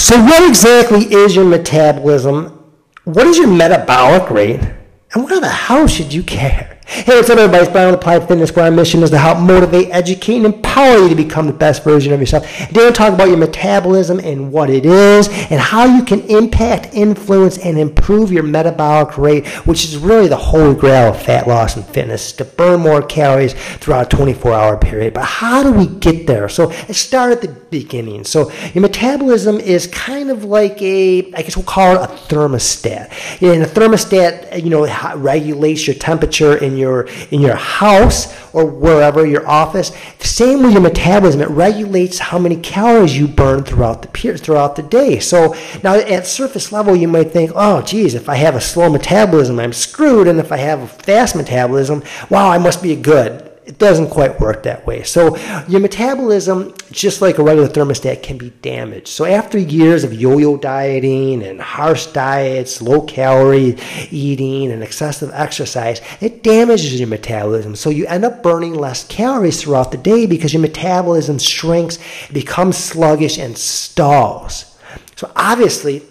So, what exactly is your metabolism? What is your metabolic rate? And why the hell should you care? Hey, what's up, everybody? It's Brian with Applied Fitness, where our mission is to help motivate, educate, and empower you to become the best version of yourself. Today, we'll talk about your metabolism and what it is, and how you can impact, influence, and improve your metabolic rate, which is really the holy grail of fat loss and fitness, to burn more calories throughout a 24-hour period. But how do we get there? So, let's start at the beginning. So, your metabolism is kind of like a, I guess we'll call it a thermostat. And a thermostat, you know, regulates your temperature in your in your house or wherever your office. Same with your metabolism, it regulates how many calories you burn throughout the throughout the day. So now at surface level, you might think, oh, geez, if I have a slow metabolism, I'm screwed, and if I have a fast metabolism, wow, I must be good it doesn't quite work that way. So your metabolism, just like a regular thermostat, can be damaged. So after years of yo-yo dieting and harsh diets, low calorie eating, and excessive exercise, it damages your metabolism. So you end up burning less calories throughout the day because your metabolism shrinks, becomes sluggish, and stalls. So obviously,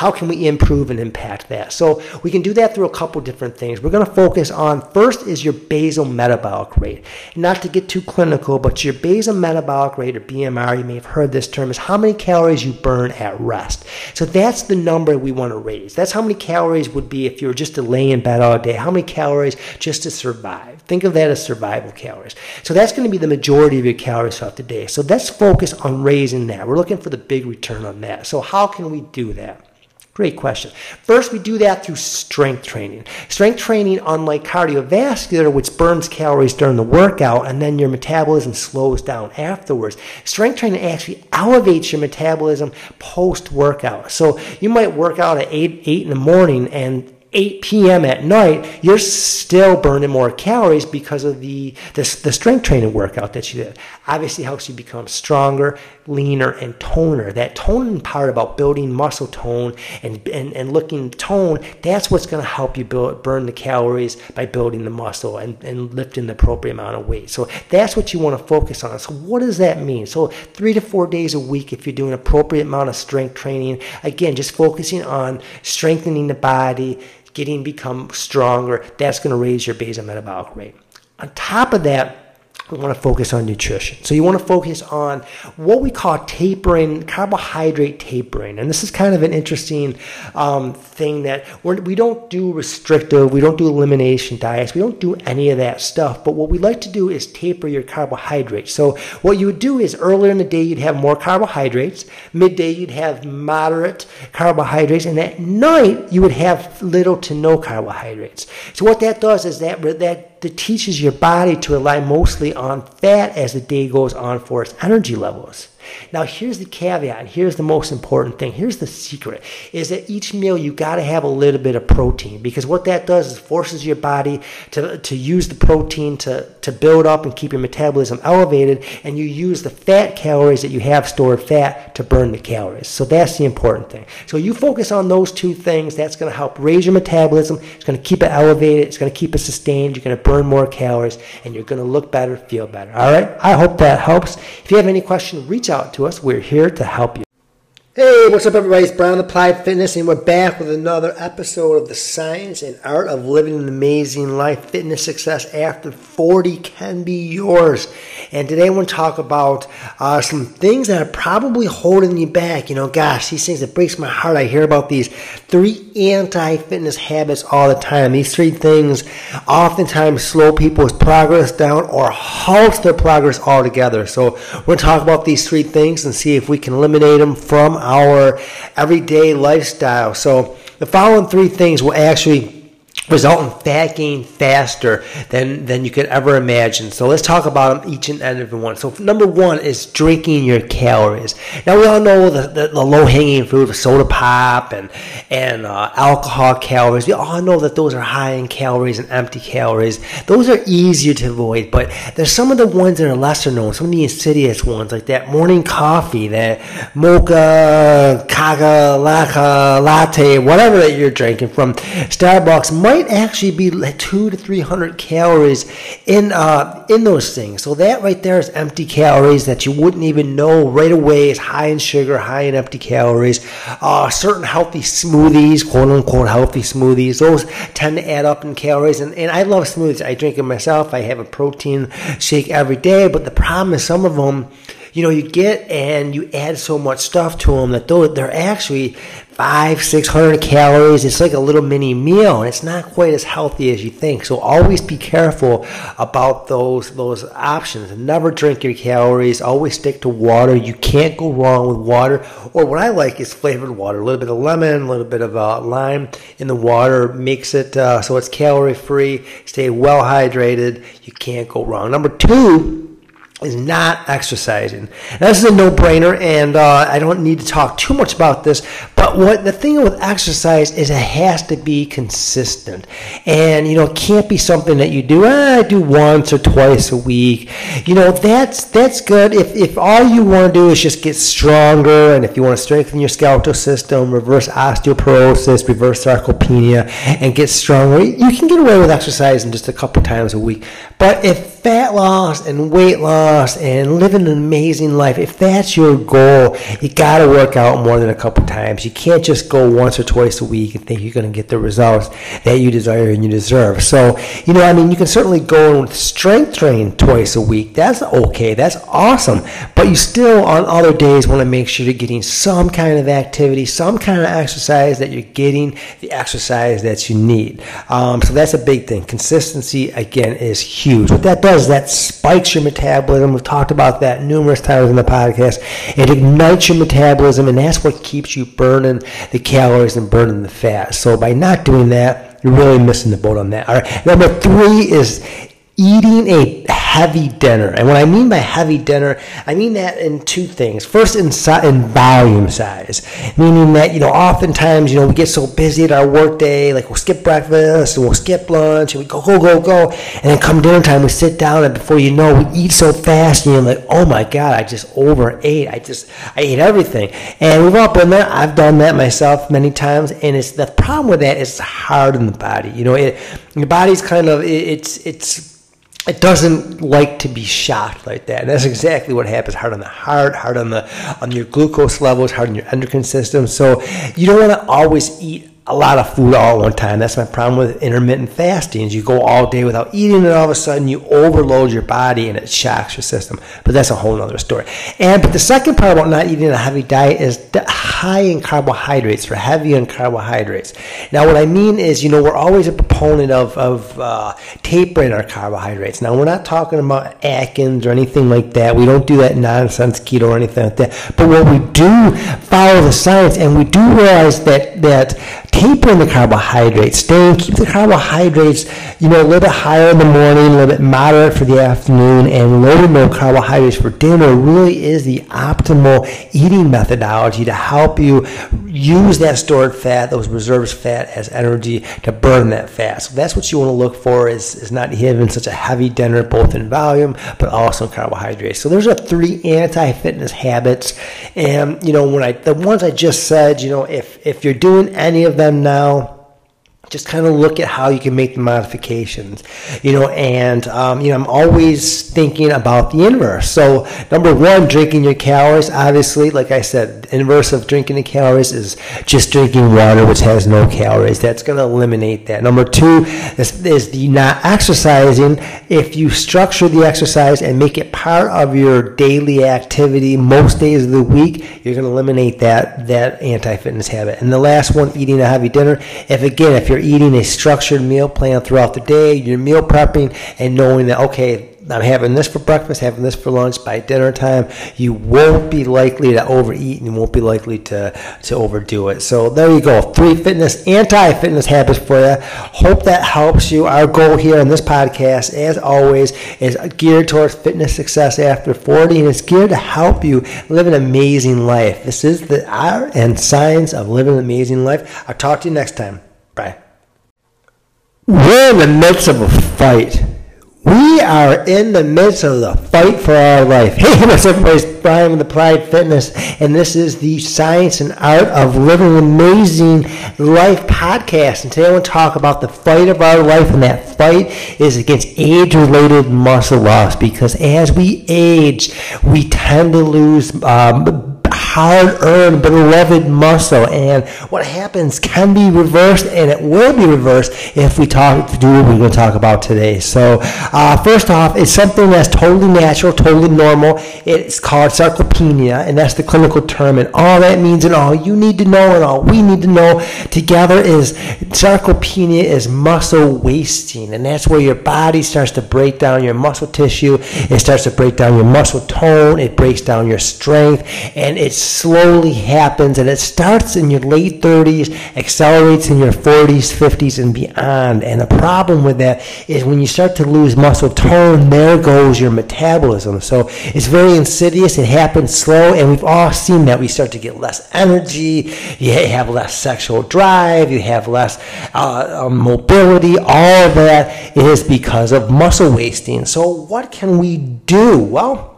how can we improve and impact that? So we can do that through a couple different things. We're going to focus on first is your basal metabolic rate. Not to get too clinical, but your basal metabolic rate or BMR, you may have heard this term, is how many calories you burn at rest. So that's the number we want to raise. That's how many calories would be if you were just to lay in bed all day. How many calories just to survive? Think of that as survival calories. So that's going to be the majority of your calories throughout the day. So let's focus on raising that. We're looking for the big return on that. So how can we do that? Great question. First, we do that through strength training. Strength training, unlike cardiovascular, which burns calories during the workout and then your metabolism slows down afterwards, strength training actually elevates your metabolism post workout. So you might work out at 8, 8 in the morning and 8 p.m. at night, you're still burning more calories because of the, the, the, strength training workout that you did. Obviously helps you become stronger, leaner, and toner. That toning part about building muscle tone and, and, and looking tone, that's what's going to help you build, burn the calories by building the muscle and, and lifting the appropriate amount of weight. So that's what you want to focus on. So what does that mean? So three to four days a week if you're doing appropriate amount of strength training. Again, just focusing on strengthening the body, getting become stronger, that's going to raise your basal metabolic rate. On top of that, we want to focus on nutrition. So you want to focus on what we call tapering, carbohydrate tapering. And this is kind of an interesting um, thing that we're, we do not do restrictive, we don't do elimination diets, we don't do any of that stuff. But what we like to do is taper your carbohydrates. So what you would do is earlier in the day, you'd have more carbohydrates. Midday, you'd have moderate carbohydrates. And at night, you would have little to no carbohydrates. So what that does is that, that that teaches your body to rely mostly on fat as the day goes on for its energy levels. Now, here's the caveat. Here's the most important thing. Here's the secret: is that each meal you got to have a little bit of protein because what that does is forces your body to, to use the protein to, to build up and keep your metabolism elevated, and you use the fat calories that you have stored fat to burn the calories. So that's the important thing. So you focus on those two things. That's going to help raise your metabolism. It's going to keep it elevated. It's going to keep it sustained. You're going to burn more calories, and you're going to look better, feel better. All right. I hope that helps. If you have any questions, reach out to us. We're here to help you. Hey, what's up, everybody? It's Brian Applied Fitness, and we're back with another episode of the Science and Art of Living an Amazing Life. Fitness success after 40 can be yours. And today I want to talk about uh, some things that are probably holding you back. You know, gosh, these things that breaks my heart. I hear about these three anti-fitness habits all the time. These three things oftentimes slow people's progress down or halt their progress altogether. So we're going to talk about these three things and see if we can eliminate them from our everyday lifestyle. So the following three things will actually result in fat gain faster than, than you could ever imagine. So let's talk about them each and every one. So number one is drinking your calories. Now we all know the, the, the low hanging fruit of soda pop and, and uh, alcohol calories. We all know that those are high in calories and empty calories. Those are easier to avoid, but there's some of the ones that are lesser known, some of the insidious ones like that morning coffee, that mocha, caca, laca, latte, whatever that you're drinking from Starbucks might might actually be two to three hundred calories in uh, in those things. So that right there is empty calories that you wouldn't even know right away is high in sugar, high in empty calories. Uh, certain healthy smoothies, quote unquote healthy smoothies, those tend to add up in calories. And, and I love smoothies. I drink them myself. I have a protein shake every day. But the problem is some of them you know, you get and you add so much stuff to them that they're actually five, six hundred calories. It's like a little mini meal, and it's not quite as healthy as you think. So always be careful about those those options. Never drink your calories. Always stick to water. You can't go wrong with water. Or what I like is flavored water. A little bit of lemon, a little bit of uh, lime in the water makes it uh, so it's calorie free. Stay well hydrated. You can't go wrong. Number two is not exercising. Now, this is a no-brainer, and uh, I don't need to talk too much about this. But what the thing with exercise is, it has to be consistent, and you know, it can't be something that you do. Ah, I do once or twice a week. You know, that's that's good. If if all you want to do is just get stronger, and if you want to strengthen your skeletal system, reverse osteoporosis, reverse sarcopenia, and get stronger, you can get away with exercising just a couple times a week. But if fat loss and weight loss and living an amazing life, if that's your goal, you got to work out more than a couple times. You can't just go once or twice a week and think you're going to get the results that you desire and you deserve. So, you know, I mean, you can certainly go and strength train twice a week. That's okay. That's awesome. But you still, on other days, want to make sure you're getting some kind of activity, some kind of exercise that you're getting the exercise that you need. Um, so that's a big thing. Consistency, again, is huge. What that does does that spikes your metabolism. We've talked about that numerous times in the podcast. It ignites your metabolism, and that's what keeps you burning the calories and burning the fat. So by not doing that, you're really missing the boat on that. All right. Number three is eating a heavy dinner. And what I mean by heavy dinner, I mean that in two things. First, in, si- in volume size, meaning that, you know, oftentimes, you know, we get so busy at our workday, like we'll skip breakfast and we'll skip lunch and we go, go, go, go. And then come dinner time, we sit down and before you know, we eat so fast and you're like, oh my God, I just overate. I just, I ate everything. And we've all been there. I've done that myself many times. And it's the problem with that is hard on the body. You know, it, your body's kind of, it, it's, it's, it doesn't like to be shocked like that. And that's exactly what happens hard on the heart, hard on the on your glucose levels, hard on your endocrine system. So you don't want to always eat a lot of food all one time. That's my problem with intermittent fasting. Is you go all day without eating, and all of a sudden you overload your body and it shocks your system. But that's a whole other story. And but the second part about not eating a heavy diet is high in carbohydrates or heavy in carbohydrates. Now, what I mean is, you know, we're always a proponent of of uh, tapering our carbohydrates. Now, we're not talking about Atkins or anything like that. We don't do that nonsense keto or anything like that. But what we do follow the science, and we do realize that that tapering the carbohydrates, staying, keep the carbohydrates, you know, a little bit higher in the morning, a little bit moderate for the afternoon, and low to no carbohydrates for dinner really is the optimal eating methodology to help you use that stored fat, those reserves fat as energy to burn that fat. So that's what you want to look for is, is not having such a heavy dinner, both in volume, but also in carbohydrates. So there's are three anti-fitness habits. And, you know, when I, the ones I just said, you know, if, if you're doing any of them now, just kind of look at how you can make the modifications, you know, and, um, you know, I'm always thinking about the inverse. So, number one, drinking your calories, obviously, like I said, the inverse of drinking the calories is just drinking water, which has no calories. That's going to eliminate that. Number two is, is the not exercising. If you structure the exercise and make it part of your daily activity most days of the week, you're going to eliminate that, that anti fitness habit. And the last one, eating a heavy dinner. If again, if you're eating a structured meal plan throughout the day, you're meal prepping and knowing that, okay, I'm having this for breakfast, having this for lunch. By dinner time, you won't be likely to overeat and you won't be likely to, to overdo it. So there you go. Three fitness, anti-fitness habits for you. Hope that helps you. Our goal here on this podcast, as always, is geared towards fitness success after 40 and it's geared to help you live an amazing life. This is the art and science of living an amazing life. I'll talk to you next time. We're in the midst of a fight. We are in the midst of the fight for our life. Hey, what's up, everybody? It's Brian with Applied Fitness, and this is the Science and Art of Living an Amazing Life podcast. And today I want to talk about the fight of our life, and that fight is against age related muscle loss because as we age, we tend to lose um, hard earned, beloved muscle. And what happens can be reversed, and it will be reversed if we talk do what we're going to talk about today. So, uh, first off, it's something that's totally natural, totally normal. It's called sarcopenia, and that's the clinical term. And all that means, and all you need to know, and all we need to know together is sarcopenia is muscle wasting, and that's where your body starts to break down your muscle tissue. It starts to break down your muscle tone. It breaks down your strength, and it's slowly happens and it starts in your late 30s, accelerates in your 40s, 50s, and beyond. And the problem with that is when you start to lose muscle tone, there goes your metabolism. So it's very insidious, it happens slow, and we've all seen that. We start to get less energy, you have less sexual drive, you have less uh, um, mobility. All of that is because of muscle wasting. So, what can we do? Well,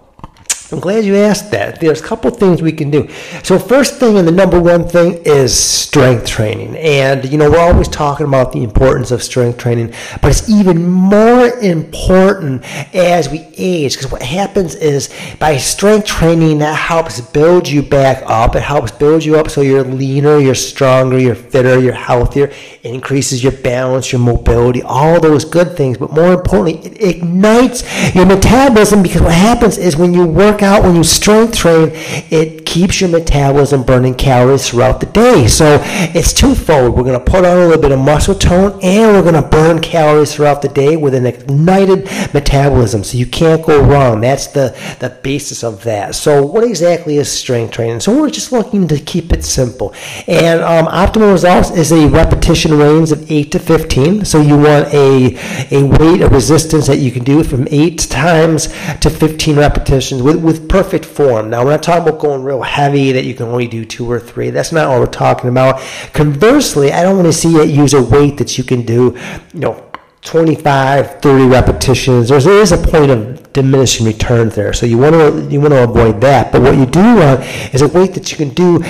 I'm glad you asked that. There's a couple things we can do. So, first thing, and the number one thing is strength training. And, you know, we're always talking about the importance of strength training, but it's even more important as we age because what happens is by strength training, that helps build you back up. It helps build you up so you're leaner, you're stronger, you're fitter, you're healthier. It increases your balance, your mobility, all those good things. But more importantly, it ignites your metabolism because what happens is when you work out, when you strength train, it keeps your metabolism burning calories throughout the day. So it's twofold. We're going to put on a little bit of muscle tone and we're going to burn calories throughout the day with an ignited metabolism. So you can't go wrong. That's the, the basis of that. So what exactly is strength training? So we're just looking to keep it simple. And um, optimal results is a repetition range of 8 to 15. So you want a, a weight of resistance that you can do from 8 times to 15 repetitions with, with with perfect form. Now, we're not talking about going real heavy that you can only do two or three. That's not what we're talking about. Conversely, I don't want to see you use a weight that you can do, you know, 25, 30 repetitions. There's, there is a point of diminishing returns there, so you want to you want to avoid that. But what you do want is a weight that you can do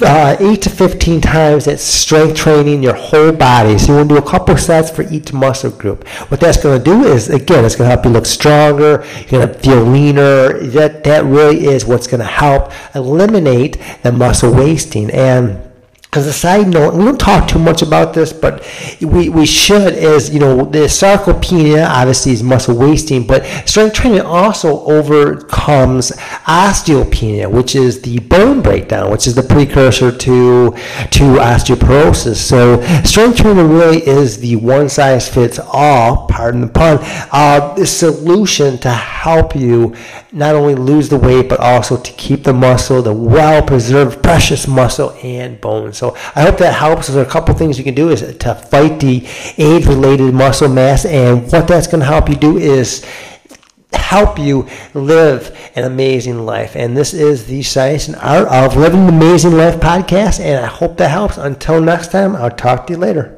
uh, eight to 15 times. That's strength training your whole body. So you want to do a couple sets for each muscle group. What that's going to do is again, it's going to help you look stronger. You're going to feel leaner. That that really is what's going to help eliminate the muscle wasting and because a side note, we don't talk too much about this, but we, we should, is, you know, the sarcopenia obviously is muscle wasting, but strength training also overcomes osteopenia, which is the bone breakdown, which is the precursor to, to osteoporosis. So strength training really is the one size fits all, pardon the pun, uh, the solution to help you not only lose the weight, but also to keep the muscle, the well preserved, precious muscle and bones. So I hope that helps. There's a couple things you can do is to fight the age-related muscle mass, and what that's going to help you do is help you live an amazing life. And this is the Science and Art of Living an Amazing Life podcast, and I hope that helps. Until next time, I'll talk to you later.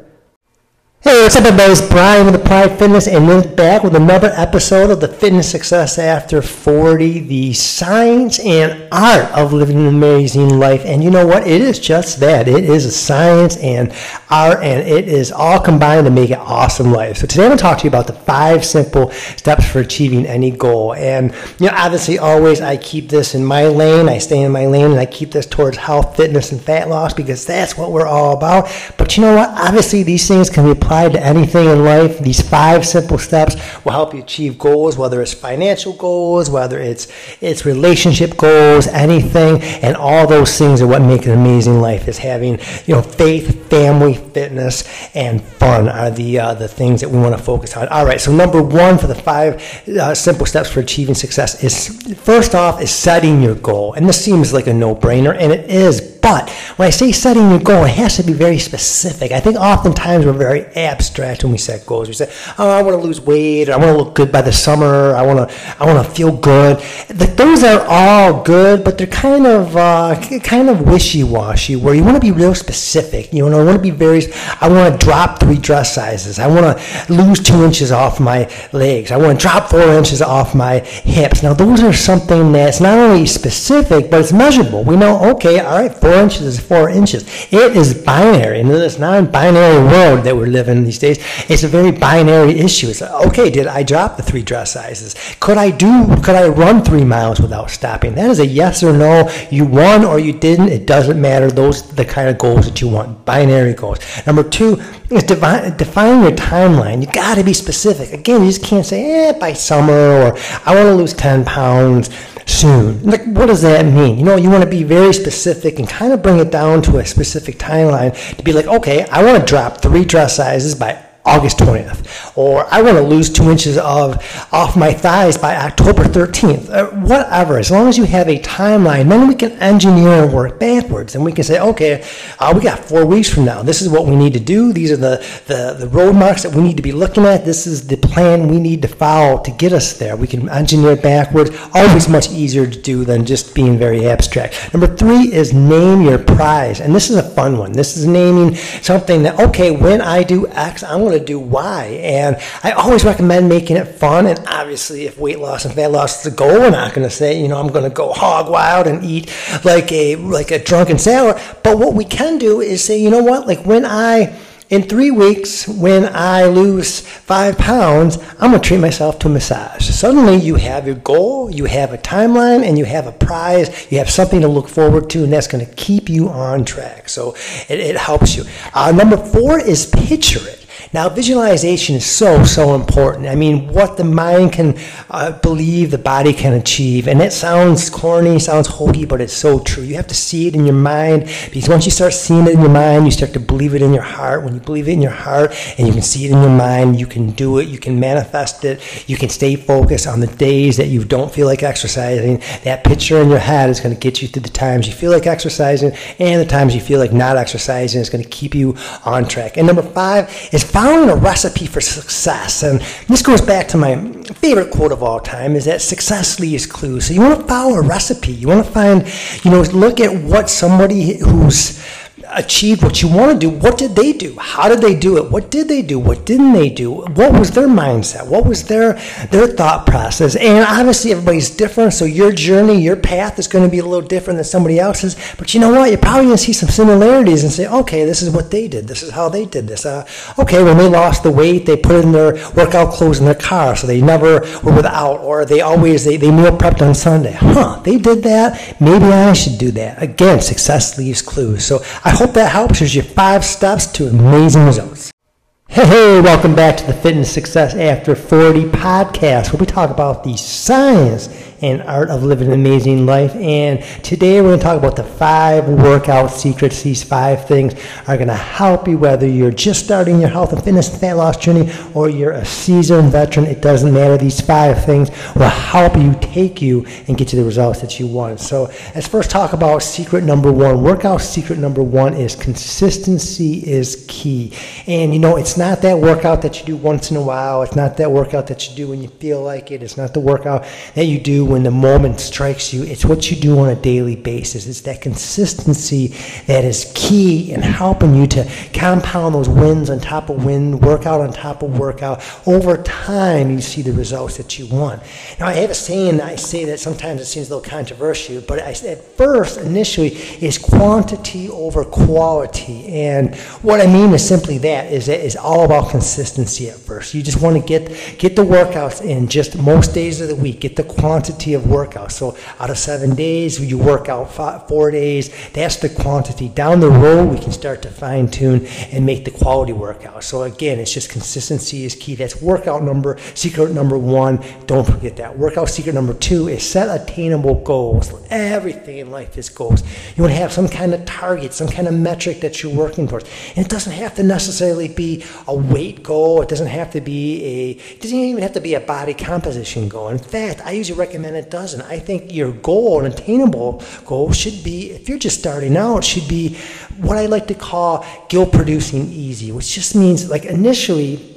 Hey, what's up, everybody? It's Brian with Applied Fitness, and we're back with another episode of the Fitness Success After 40, the science and art of living an amazing life. And you know what? It is just that. It is a science and art, and it is all combined to make an awesome life. So today I'm going to talk to you about the five simple steps for achieving any goal. And, you know, obviously, always I keep this in my lane. I stay in my lane, and I keep this towards health, fitness, and fat loss because that's what we're all about. But you know what? Obviously, these things can be applied to anything in life. These five simple steps will help you achieve goals, whether it's financial goals, whether it's it's relationship goals, anything, and all those things are what make an amazing life. Is having you know faith, family, fitness, and fun are the uh, the things that we want to focus on. All right, so number one for the five uh, simple steps for achieving success is first off is setting your goal, and this seems like a no brainer, and it is. But when I say setting your goal, it has to be very specific. I think oftentimes we're very abstract when we set goals. We say, "Oh, I want to lose weight. Or I want to look good by the summer. I want to, I want to feel good." those are all good, but they're kind of, uh, kind of wishy-washy. Where you want to be real specific. You know, I want to be very. I want to drop three dress sizes. I want to lose two inches off my legs. I want to drop four inches off my hips. Now, those are something that's not only specific, but it's measurable. We know, okay, all right, four inches is four inches. It is binary. In this non binary world that we're living in these days, it's a very binary issue. It's like, okay, did I drop the three dress sizes? Could I do, could I run three miles without stopping? That is a yes or no. You won or you didn't. It doesn't matter. Those are the kind of goals that you want. Binary goals. Number two is define, define your timeline. You got to be specific. Again, you just can't say, eh, by summer or I want to lose 10 pounds soon. Like, what does that mean? You know, you want to be very specific and kind of bring it down to a specific timeline to be like, okay, I want to drop three dress sizes by August 20th, or I want to lose two inches of off my thighs by October 13th, uh, whatever. As long as you have a timeline, then we can engineer and work backwards, and we can say, okay, uh, we got four weeks from now. This is what we need to do. These are the, the the road marks that we need to be looking at. This is the plan we need to follow to get us there. We can engineer backwards. Always much easier to do than just being very abstract. Number three is name your prize, and this is a fun one. This is naming something that okay, when I do X, I'm going to do why. And I always recommend making it fun. And obviously, if weight loss and fat loss is the goal, we're not going to say, you know, I'm going to go hog wild and eat like a like a drunken sailor. But what we can do is say, you know what, like when I in three weeks, when I lose five pounds, I'm going to treat myself to a massage. Suddenly, you have your goal, you have a timeline, and you have a prize. You have something to look forward to, and that's going to keep you on track. So it, it helps you. Uh, number four is picture it. Now, visualization is so, so important. I mean, what the mind can uh, believe, the body can achieve. And it sounds corny, sounds hokey, but it's so true. You have to see it in your mind because once you start seeing it in your mind, you start to believe it in your heart. When you believe it in your heart and you can see it in your mind, you can do it, you can manifest it, you can stay focused on the days that you don't feel like exercising. That picture in your head is going to get you through the times you feel like exercising and the times you feel like not exercising. It's going to keep you on track. And number five is following a recipe for success. And this goes back to my favorite quote of all time is that success leaves clues. So you want to follow a recipe. You want to find, you know, look at what somebody who's achieved what you want to do, what did they do? How did they do it? What did they do? What didn't they do? What was their mindset? What was their their thought process? And obviously everybody's different, so your journey, your path is going to be a little different than somebody else's. But you know what? You're probably going to see some similarities and say, okay, this is what they did. This is how they did this. Uh, okay, when they lost the weight, they put in their workout clothes in their car, so they never were without, or they always they, they meal prepped on Sunday. Huh? They did that. Maybe I should do that. Again, success leaves clues. So I hope that helps. Here's your five steps to amazing results. Hey, hey, welcome back to the Fitness Success After 40 podcast, where we talk about the science and art of living an amazing life. And today we're going to talk about the five workout secrets. These five things are going to help you whether you're just starting your health and fitness and fat loss journey or you're a seasoned veteran. It doesn't matter. These five things will help you take you and get you the results that you want. So let's first talk about secret number one. Workout secret number one is consistency is key. And you know, it's not that workout that you do once in a while. It's not that workout that you do when you feel like it. It's not the workout that you do when the moment strikes you. It's what you do on a daily basis. It's that consistency that is key in helping you to compound those wins on top of win, workout on top of workout. Over time, you see the results that you want. Now, I have a saying, I say that sometimes it seems a little controversial, but I, at first, initially, is quantity over quality. And what I mean is simply that, is that it's all about consistency at first. You just want to get, get the workouts in just most days of the week, get the quantity quantity of workout. So out of seven days, you work out five, four days. That's the quantity. Down the road, we can start to fine tune and make the quality workout. So again, it's just consistency is key. That's workout number, secret number one. Don't forget that. Workout secret number two is set attainable goals. Everything in life is goals. You want to have some kind of target, some kind of metric that you're working towards. And it doesn't have to necessarily be a weight goal. It doesn't have to be a, it doesn't even have to be a body composition goal. In fact, I usually recommend it doesn't. I think your goal, an attainable goal, should be, if you're just starting out, should be what I like to call guilt producing easy, which just means like initially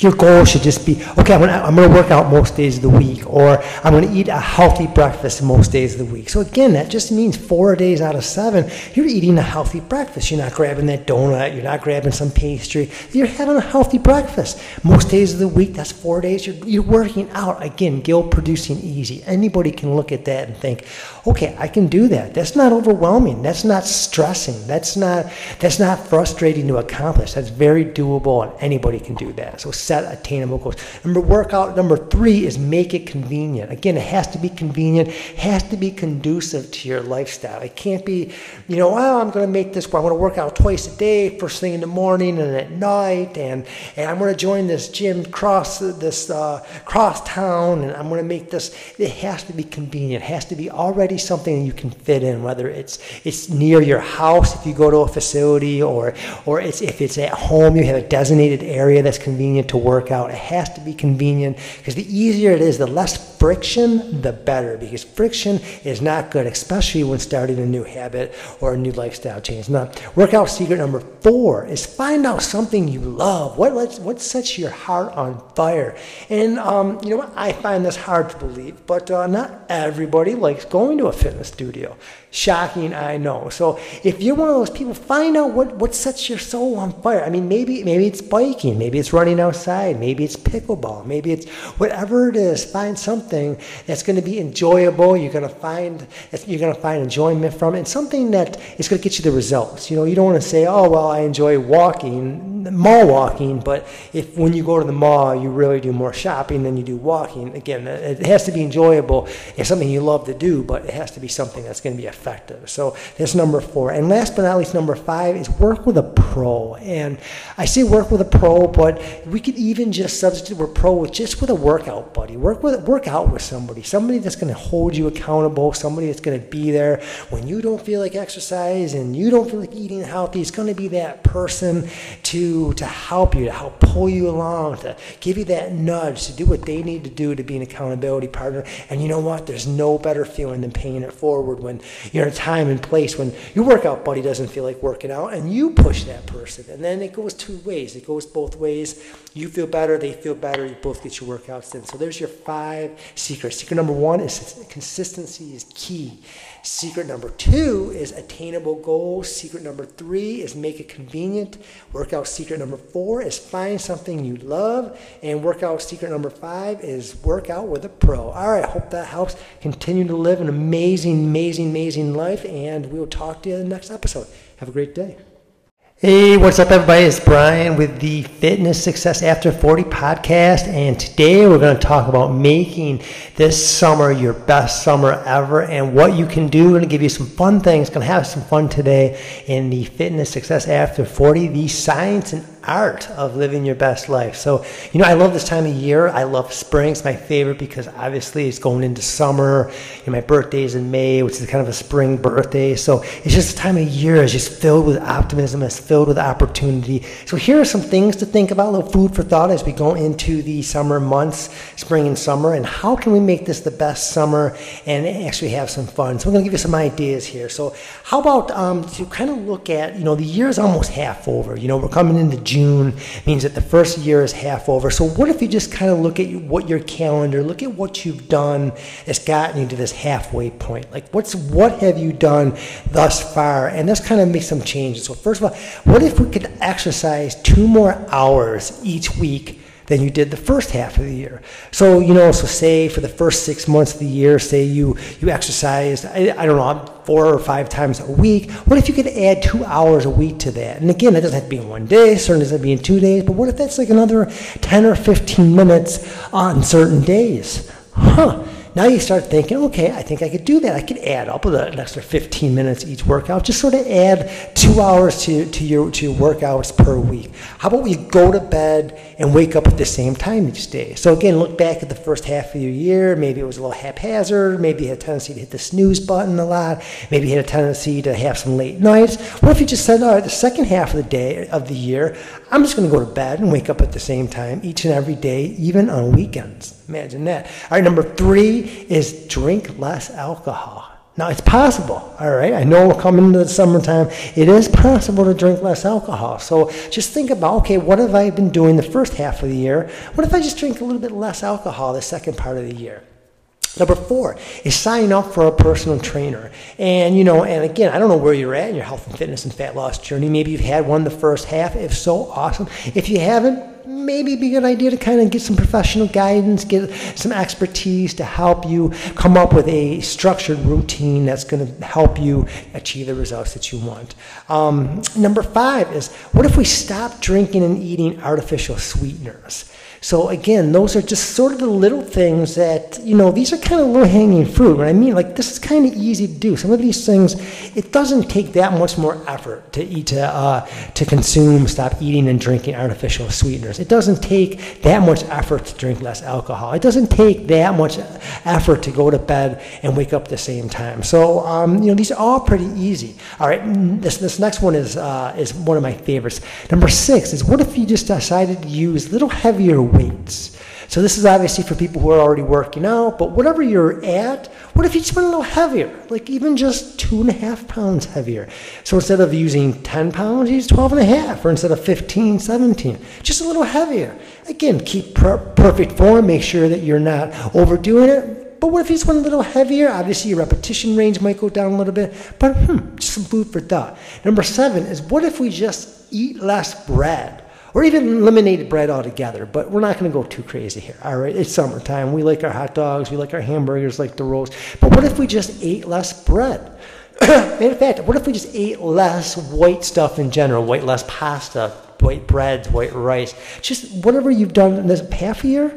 your goal should just be okay, I'm gonna, I'm gonna work out most days of the week, or I'm gonna eat a healthy breakfast most days of the week. So, again, that just means four days out of seven, you're eating a healthy breakfast. You're not grabbing that donut, you're not grabbing some pastry, you're having a healthy breakfast. Most days of the week, that's four days, you're, you're working out. Again, guilt producing easy. Anybody can look at that and think, okay, I can do that. That's not overwhelming, that's not stressing, that's not, that's not frustrating to accomplish. That's very doable, and anybody can do that. So, set attainable goals. Number workout number three is make it convenient. Again, it has to be convenient, has to be conducive to your lifestyle. It can't be, you know, well, I'm going to make this. I'm going to work out twice a day, first thing in the morning and at night, and and I'm going to join this gym cross this uh, cross town, and I'm going to make this. It has to be convenient. It has to be already something you can fit in, whether it's it's near your house if you go to a facility, or or it's if it's at home you have a designated area that's convenient to work out. It has to be convenient because the easier it is, the less friction, the better. Because friction is not good, especially when starting a new habit or a new lifestyle change. Now, workout secret number four is find out something you love. What lets, what sets your heart on fire? And um, you know what? I find this hard to believe, but uh, not everybody likes going to a fitness studio. Shocking, I know. So if you're one of those people, find out what, what sets your soul on fire. I mean, maybe maybe it's biking, maybe it's running outside, maybe it's pickleball, maybe it's whatever it is. Find something that's going to be enjoyable. You're going to find you're going to find enjoyment from it, and something that is going to get you the results. You know, you don't want to say, oh well, I enjoy walking, mall walking, but if when you go to the mall, you really do more shopping than you do walking. Again, it has to be enjoyable. It's something you love to do, but it has to be something that's going to be effective. So that's number four. And last but not least, number five is work with a pro. And I say work with a pro, but we could even just substitute we're pro with just with a workout buddy. Work with work out with somebody, somebody that's going to hold you accountable, somebody that's going to be there when you don't feel like exercise and you don't feel like eating healthy. It's going to be that person to to help you, to help pull you along, to give you that nudge to do what they need to do to be an accountability partner. And you know what? There's no better feeling than paying it forward when you're in a time and place when your workout buddy doesn't feel like working out and you push that person. And then it goes two ways. It goes both ways. You feel better, they feel better, you both get your workouts in. So there's your five secrets. Secret number one is consistency is key. Secret number two is attainable goals. Secret number three is make it convenient. Workout secret number four is find something you love. And workout secret number five is work out with a pro. All right, hope that helps. Continue to live an amazing, amazing, amazing life. And we'll talk to you in the next episode. Have a great day. Hey, what's up, everybody? It's Brian with the Fitness Success After 40 podcast. And today we're going to talk about making this summer your best summer ever and what you can do. We're going to give you some fun things. Going to have some fun today in the Fitness Success After 40, the science and art of living your best life. So, you know, I love this time of year. I love spring. It's my favorite because obviously it's going into summer. You know, my birthday is in May, which is kind of a spring birthday. So it's just a time of year. It's just filled with optimism. It's filled with opportunity. So here are some things to think about, a little food for thought as we go into the summer months, spring and summer, and how can we make this the best summer and actually have some fun. So I'm going to give you some ideas here. So how about um, to kind of look at, you know, the year is almost half over. You know, we're coming into June means that the first year is half over. So what if you just kind of look at what your calendar, look at what you've done that's gotten you to this halfway point. Like what's what have you done thus far? And let's kind of make some changes. So first of all, what if we could exercise two more hours each week than you did the first half of the year. So, you know, so say for the first six months of the year, say you, you exercised, I, I don't know, four or five times a week. What if you could add two hours a week to that? And again, it doesn't have to be in one day, certainly doesn't have to be in two days, but what if that's like another 10 or 15 minutes on certain days? Huh now you start thinking, okay, I think I could do that. I could add up with an extra 15 minutes each workout. Just sort of add two hours to, to, your, to your workouts per week. How about we go to bed and wake up at the same time each day? So again, look back at the first half of your year. Maybe it was a little haphazard. Maybe you had a tendency to hit the snooze button a lot. Maybe you had a tendency to have some late nights. What if you just said, all right, the second half of the day of the year, I'm just going to go to bed and wake up at the same time each and every day, even on weekends. Imagine that. All right, number three is drink less alcohol. Now, it's possible, all right? I know we're coming into the summertime. It is possible to drink less alcohol. So just think about, okay, what have I been doing the first half of the year? What if I just drink a little bit less alcohol the second part of the year? Number four is sign up for a personal trainer. And, you know, and again, I don't know where you're at in your health and fitness and fat loss journey. Maybe you've had one the first half. If so, awesome. If you haven't, maybe it'd be a good idea to kind of get some professional guidance, get some expertise to help you come up with a structured routine that's going to help you achieve the results that you want. Um, number five is what if we stop drinking and eating artificial sweeteners? So again, those are just sort of the little things that, you know, these are kind of low hanging fruit. What I mean, like this is kind of easy to do. Some of these things, it doesn't take that much more effort to eat, to, uh, to consume, stop eating and drinking artificial sweeteners. It doesn't take that much effort to drink less alcohol. It doesn't take that much effort to go to bed and wake up the same time. So, um, you know, these are all pretty easy. All right, this, this next one is, uh, is one of my favorites. Number six is what if you just decided to use a little heavier weights. So this is obviously for people who are already working out, but whatever you're at, what if you just went a little heavier, like even just two and a half pounds heavier? So instead of using 10 pounds, use 12 and a half, or instead of 15, 17, just a little heavier. Again, keep per perfect form, make sure that you're not overdoing it. But what if you just went a little heavier? Obviously, your repetition range might go down a little bit, but hmm, just some food for thought. Number seven is what if we just eat less bread? Or even eliminated bread altogether. But we're not going to go too crazy here. All right, it's summertime. We like our hot dogs, we like our hamburgers, like the rolls. But what if we just ate less bread? in fact, what if we just ate less white stuff in general, white less pasta, white breads, white rice, just whatever you've done in this half year?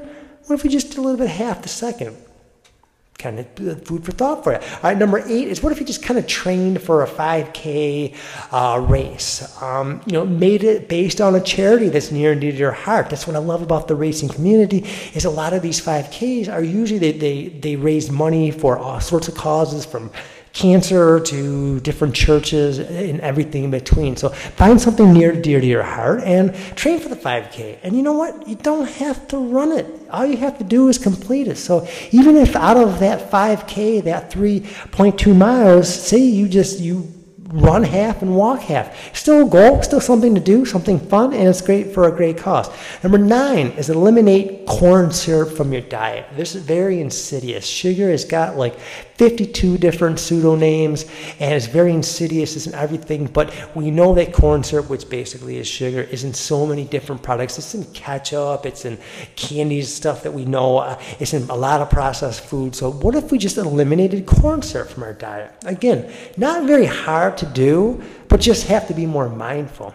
What if we just did a little bit half the second? Kind of food for thought for you. All right, number eight is what if you just kind of trained for a 5K uh, race? Um, you know, made it based on a charity that's near and dear to your heart. That's what I love about the racing community is a lot of these 5Ks are usually they, they, they raise money for all sorts of causes from cancer to different churches and everything in between. So find something near dear to your heart and train for the 5K. And you know what? You don't have to run it. All you have to do is complete it. So even if out of that 5K, that 3.2 miles, say you just you run half and walk half. Still a goal, still something to do, something fun, and it's great for a great cause. Number nine is eliminate corn syrup from your diet. This is very insidious. Sugar has got like 52 different pseudonames and it's very insidious, it's in everything. But we know that corn syrup, which basically is sugar, is in so many different products. It's in ketchup, it's in candies, stuff that we know, uh, it's in a lot of processed food. So, what if we just eliminated corn syrup from our diet? Again, not very hard to do, but just have to be more mindful.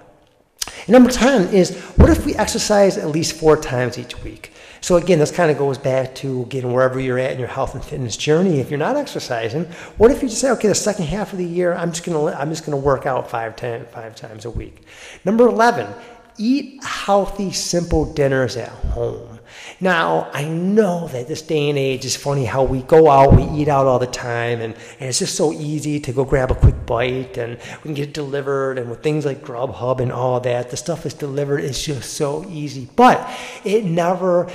And number 10 is what if we exercise at least four times each week? So again, this kind of goes back to getting wherever you're at in your health and fitness journey. If you're not exercising, what if you just say, okay, the second half of the year, I'm just gonna I'm just gonna work out five, ten, five times a week. Number 11, eat healthy, simple dinners at home. Now, I know that this day and age is funny how we go out, we eat out all the time, and, and it's just so easy to go grab a quick bite and we can get it delivered. And with things like Grubhub and all that, the stuff is delivered is just so easy. But it never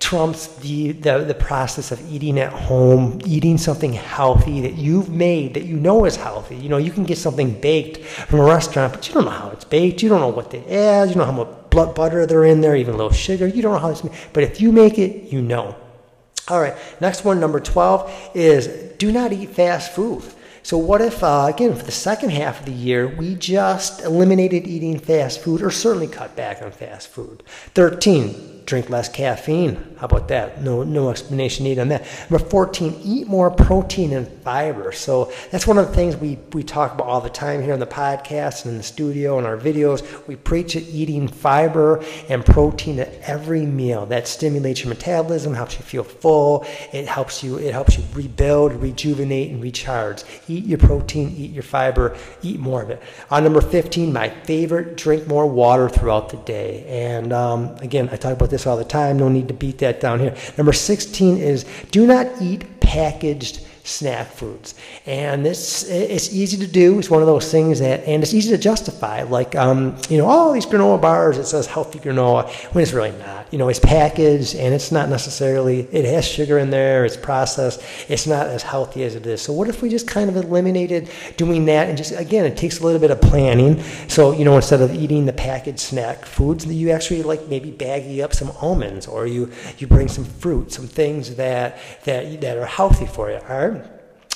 trumps the, the, the process of eating at home, eating something healthy that you've made that you know is healthy. You know, you can get something baked from a restaurant, but you don't know how it's baked. You don't know what they add. You don't know how much butter they're in there, even a little sugar. You don't know how made. But if you make it, you know. All right, next one, number 12, is do not eat fast food. So, what if, uh, again, for the second half of the year, we just eliminated eating fast food or certainly cut back on fast food? 13, drink less caffeine. How about that? No, no explanation needed on that. Number 14, eat more protein and fiber. So that's one of the things we, we talk about all the time here on the podcast and in the studio and our videos. We preach it eating fiber and protein at every meal. That stimulates your metabolism, helps you feel full. It helps you, it helps you rebuild, rejuvenate, and recharge. Eat your protein, eat your fiber, eat more of it. On number 15, my favorite, drink more water throughout the day. And um, again, I talk about this all the time. No need to beat that down here. Number 16 is do not eat packaged snack foods. And it's, it's easy to do. It's one of those things that, and it's easy to justify. Like, um, you know, all these granola bars, it says healthy granola, when it's really not. You know, it's packaged and it's not necessarily, it has sugar in there, it's processed, it's not as healthy as it is. So, what if we just kind of eliminated doing that and just, again, it takes a little bit of planning. So, you know, instead of eating the packaged snack foods, that you actually like maybe baggy up some almonds or you, you bring some fruit, some things that, that, that are healthy for you.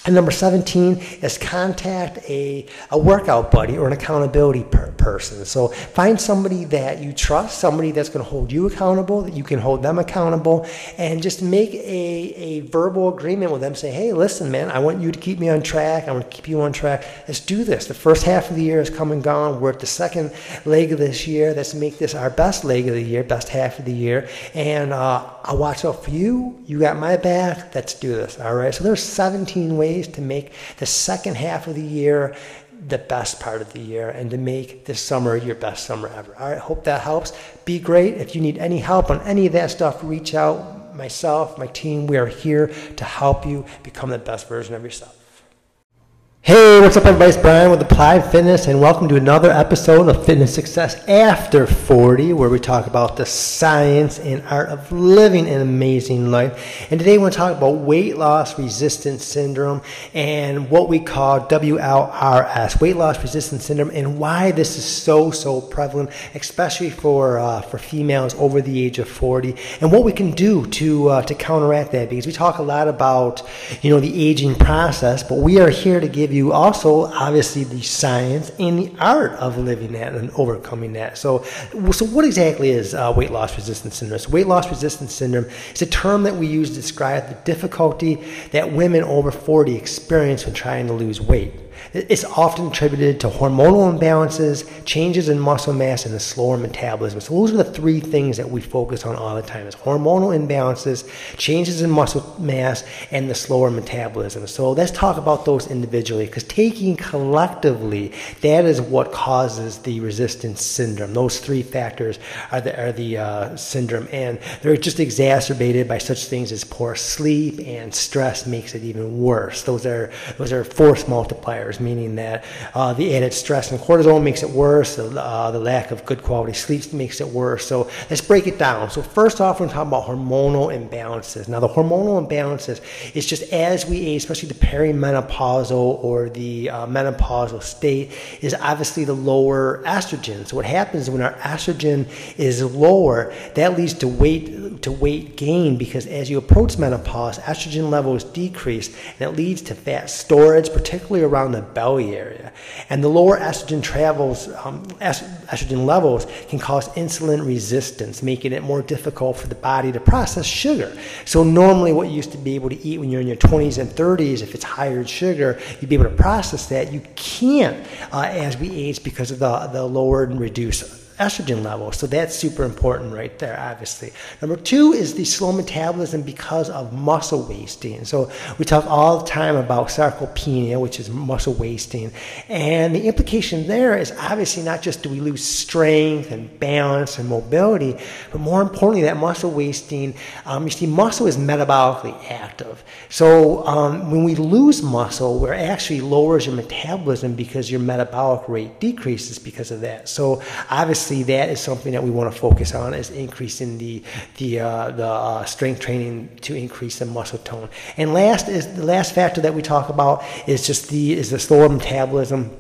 And number 17 is contact a, a workout buddy or an accountability per person. So find somebody that you trust, somebody that's going to hold you accountable, that you can hold them accountable, and just make a, a verbal agreement with them. Say, hey, listen, man, I want you to keep me on track. I want to keep you on track. Let's do this. The first half of the year has come and gone. We're at the second leg of this year. Let's make this our best leg of the year, best half of the year. And uh, I'll watch out for you. You got my back. Let's do this. All right. So there's 17 ways ways to make the second half of the year the best part of the year and to make this summer your best summer ever. All right, hope that helps. Be great. If you need any help on any of that stuff, reach out. Myself, my team, we are here to help you become the best version of yourself. Hey, what's up, everybody? It's Brian with Applied Fitness, and welcome to another episode of Fitness Success After 40, where we talk about the science and art of living an amazing life. And today we're going to talk about weight loss resistance syndrome and what we call WLRS, weight loss resistance syndrome, and why this is so, so prevalent, especially for uh, for females over the age of 40, and what we can do to uh, to counteract that. Because we talk a lot about you know the aging process, but we are here to give you you also obviously the science and the art of living that and overcoming that. So, so what exactly is uh, weight loss resistance syndrome? So weight loss resistance syndrome is a term that we use to describe the difficulty that women over 40 experience when trying to lose weight. It's often attributed to hormonal imbalances, changes in muscle mass, and a slower metabolism. So those are the three things that we focus on all the time: is hormonal imbalances, changes in muscle mass, and the slower metabolism. So let's talk about those individually, because taking collectively, that is what causes the resistance syndrome. Those three factors are the are the uh, syndrome, and they're just exacerbated by such things as poor sleep and stress makes it even worse. Those are those are force multipliers meaning that uh, the added stress and cortisol makes it worse, the, uh, the lack of good quality sleep makes it worse. So let's break it down. So first off, we're talking about hormonal imbalances. Now the hormonal imbalances is just as we age, especially the perimenopausal or the uh, menopausal state, is obviously the lower estrogen. So what happens when our estrogen is lower, that leads to weight to weight gain because as you approach menopause, estrogen levels decrease and it leads to fat storage, particularly around the belly area. And the lower estrogen travels, um, estrogen levels can cause insulin resistance, making it more difficult for the body to process sugar. So normally what you used to be able to eat when you're in your 20s and 30s, if it's higher sugar, you'd be able to process that. You can't uh, as we age because of the, the lower and reduced estrogen levels. So that's super important right there, obviously. Number two is the slow metabolism because of muscle wasting. So we talk all the time about sarcopenia, which is muscle wasting. And the implication there is obviously not just do we lose strength and balance and mobility, but more importantly, that muscle wasting, um, you see, muscle is metabolically active. So um, when we lose muscle, we're actually lowers your metabolism because your metabolic rate decreases because of that. So obviously, obviously that is something that we want to focus on is increasing the the uh, the uh, strength training to increase the muscle tone. And last is the last factor that we talk about is just the is the slower metabolism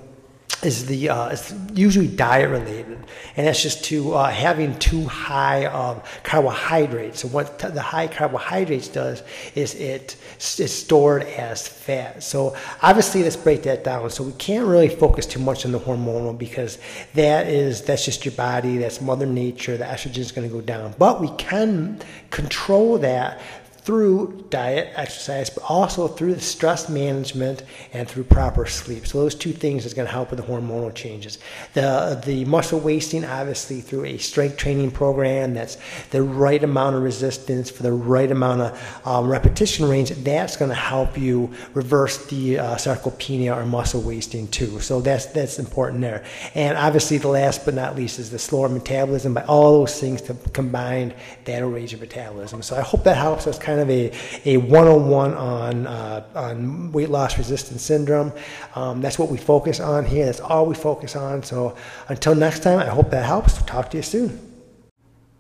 is the uh, it's usually diet related, and that's just to uh, having too high of carbohydrates. So what the high carbohydrates does is it is stored as fat. So obviously, let's break that down. So we can't really focus too much on the hormonal because that is that's just your body, that's Mother Nature. The estrogen is going to go down, but we can control that through diet, exercise, but also through the stress management and through proper sleep. So those two things is going to help with the hormonal changes. The the muscle wasting, obviously, through a strength training program that's the right amount of resistance for the right amount of um, repetition range. That's going to help you reverse the uh, sarcopenia or muscle wasting too. So that's that's important there. And obviously, the last but not least is the slower metabolism. By all those things to combined, that'll raise your metabolism. So I hope that helps us kind kind of a, a 101 on, uh, on weight loss resistance syndrome. Um, that's what we focus on here. That's all we focus on. So until next time, I hope that helps. Talk to you soon.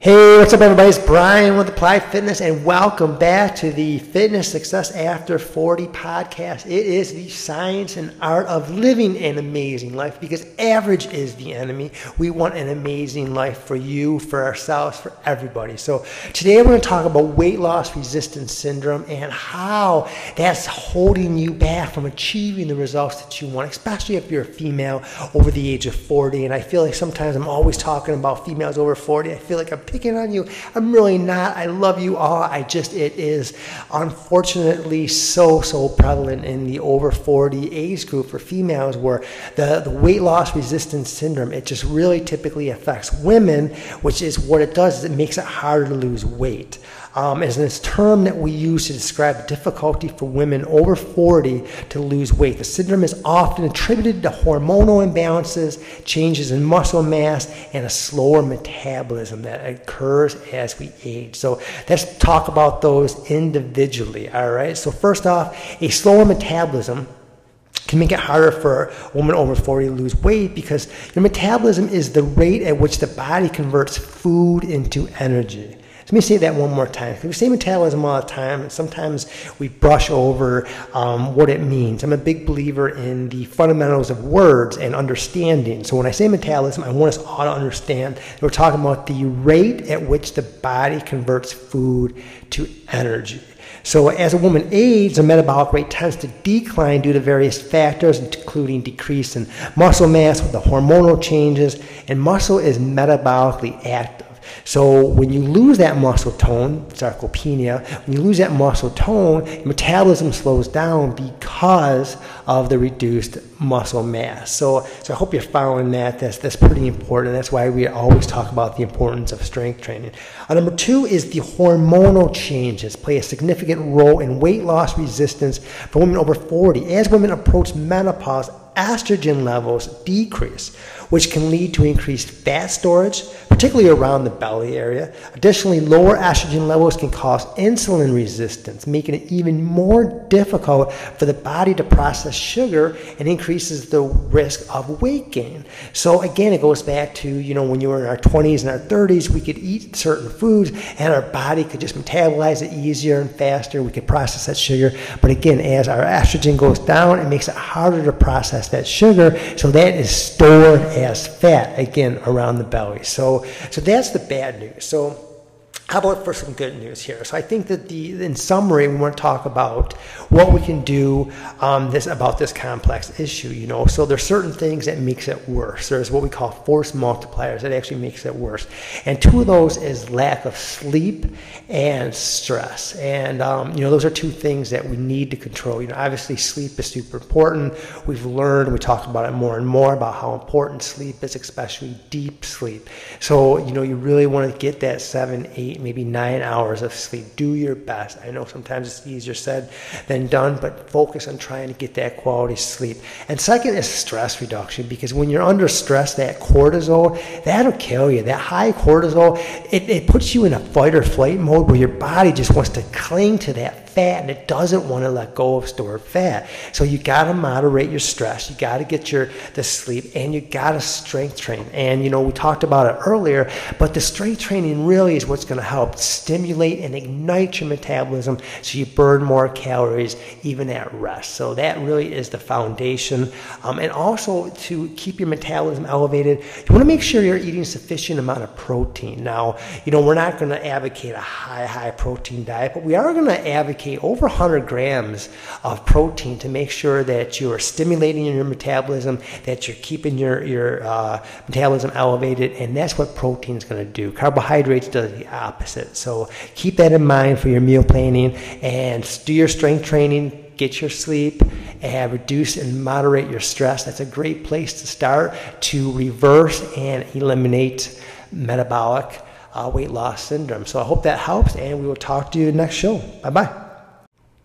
Hey, what's up, everybody? It's Brian with Applied Fitness, and welcome back to the Fitness Success After 40 podcast. It is the science and art of living an amazing life because average is the enemy. We want an amazing life for you, for ourselves, for everybody. So, today we're going to talk about weight loss resistance syndrome and how that's holding you back from achieving the results that you want, especially if you're a female over the age of 40. And I feel like sometimes I'm always talking about females over 40. I feel like I'm picking on you. I'm really not. I love you all. I just, it is unfortunately so, so prevalent in the over 40 age group for females where the, the weight loss resistance syndrome, it just really typically affects women, which is what it does is it makes it harder to lose weight um, is this term that we use to describe difficulty for women over 40 to lose weight. The syndrome is often attributed to hormonal imbalances, changes in muscle mass, and a slower metabolism that occurs as we age. So let's talk about those individually. All right. So first off, a slower metabolism can make it harder for a woman over 40 to lose weight because your metabolism is the rate at which the body converts food into energy. Let me say that one more time. We say metabolism all the time, and sometimes we brush over um, what it means. I'm a big believer in the fundamentals of words and understanding. So when I say metabolism, I want us all to understand that we're talking about the rate at which the body converts food to energy. So as a woman ages, the metabolic rate tends to decline due to various factors, including decrease in muscle mass with the hormonal changes, and muscle is metabolically active. So when you lose that muscle tone, sarcopenia, when you lose that muscle tone, metabolism slows down because of the reduced muscle mass. So, so I hope you're following that. That's, that's pretty important. That's why we always talk about the importance of strength training. Uh, number two is the hormonal changes play a significant role in weight loss resistance for women over 40. As women approach menopause, estrogen levels decrease, which can lead to increased fat storage, particularly around the belly area. Additionally, lower estrogen levels can cause insulin resistance, making it even more difficult for the body to process sugar and increases the risk of weight gain. So again, it goes back to, you know, when you were in our 20s and our 30s, we could eat certain foods and our body could just metabolize it easier and faster. We could process that sugar. But again, as our estrogen goes down, it makes it harder to process that sugar. So that is stored as fat again around the belly. So so that's the bad news. So how about for some good news here? So I think that the in summary, we want to talk about what we can do um, this about this complex issue. You know, so there's certain things that makes it worse. There's what we call force multipliers that actually makes it worse, and two of those is lack of sleep and stress. And um, you know, those are two things that we need to control. You know, obviously sleep is super important. We've learned, we talk about it more and more about how important sleep is, especially deep sleep. So you know, you really want to get that seven, eight maybe nine hours of sleep. Do your best. I know sometimes it's easier said than done, but focus on trying to get that quality sleep. And second is stress reduction because when you're under stress, that cortisol, that'll kill you. That high cortisol, it, it puts you in a fight or flight mode where your body just wants to cling to that fat and it doesn't want to let go of stored fat. So you got to moderate your stress. You got to get your the sleep and you got to strength train. And you know, we talked about it earlier, but the strength training really is what's going to help stimulate and ignite your metabolism so you burn more calories even at rest. So that really is the foundation. Um, and also to keep your metabolism elevated, you want to make sure you're eating sufficient amount of protein. Now, you know, we're not going to advocate a high, high protein diet, but we are going to advocate over 100 grams of protein to make sure that you are stimulating your metabolism, that you're keeping your, your uh, metabolism elevated, and that's what protein is going to do. Carbohydrates does the opposite. So keep that in mind for your meal planning and do your strength training get your sleep and reduce and moderate your stress. That's a great place to start to reverse and eliminate metabolic uh, weight loss syndrome. So I hope that helps, and we will talk to you next show. Bye bye.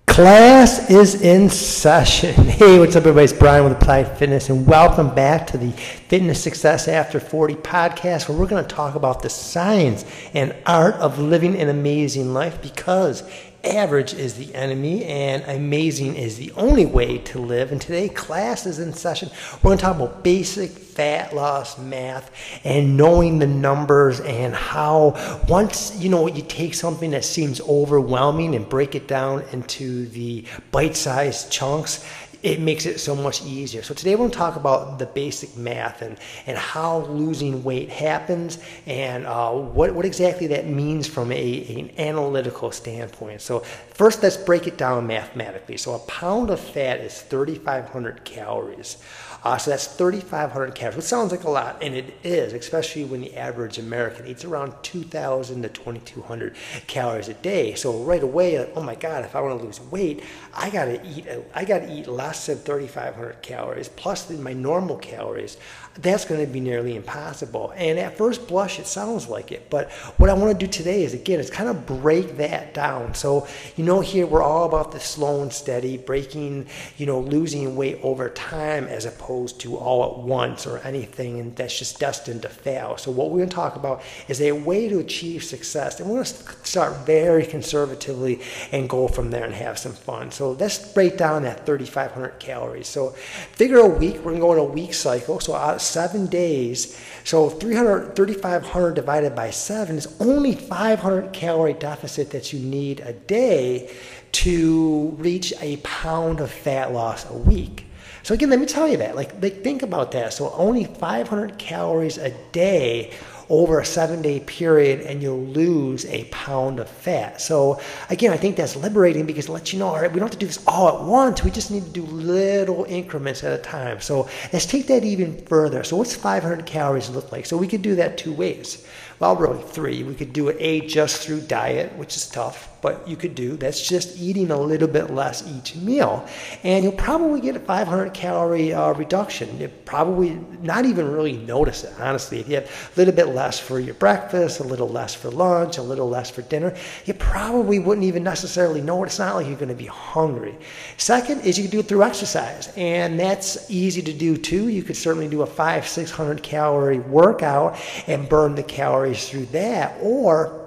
Class is in session. Hey, what's up, everybody? It's Brian with Applied Fitness, and welcome back to the Fitness Success After 40 podcast, where we're going to talk about the science and art of living an amazing life because average is the enemy and amazing is the only way to live. And today, class is in session. We're going to talk about basic fat loss math and knowing the numbers and how once you know you take something that seems overwhelming and break it down into the bite-sized chunks it makes it so much easier. So today we're going to talk about the basic math and, and how losing weight happens and uh, what, what exactly that means from a, an analytical standpoint. So first let's break it down mathematically. So a pound of fat is 3,500 calories. Uh, so that's 3,500 calories, which sounds like a lot, and it is, especially when the average American eats around 2,000 to 2,200 calories a day. So right away, like, oh my God, if I want to lose weight, I gotta eat. I gotta eat less than 3,500 calories plus my normal calories that's going to be nearly impossible. And at first blush, it sounds like it. But what I want to do today is, again, is kind of break that down. So, you know, here we're all about the slow and steady, breaking, you know, losing weight over time as opposed to all at once or anything and that's just destined to fail. So, what we're going to talk about is a way to achieve success. And we're going to start very conservatively and go from there and have some fun. So, let's break down that 3,500 calories. So, figure a week, we're going to go in a week cycle. So, seven days. So 300, 3,500 divided by seven is only 500 calorie deficit that you need a day to reach a pound of fat loss a week. So again, let me tell you that. Like, like think about that. So only 500 calories a day over a seven day period and you'll lose a pound of fat. So, again, I think that's liberating because it lets you know, all right, we don't have to do this all at once. We just need to do little increments at a time. So, let's take that even further. So, what's 500 calories look like? So, we could do that two ways. Well, really, three. We could do it A, just through diet, which is tough but you could do. That's just eating a little bit less each meal. And you'll probably get a 500 calorie uh, reduction. You probably not even really notice it, honestly. If you have a little bit less for your breakfast, a little less for lunch, a little less for dinner, you probably wouldn't even necessarily know it. It's not like you're going to be hungry. Second is you can do it through exercise, and that's easy to do too. You could certainly do a five, 600 calorie workout and burn the calories through that, or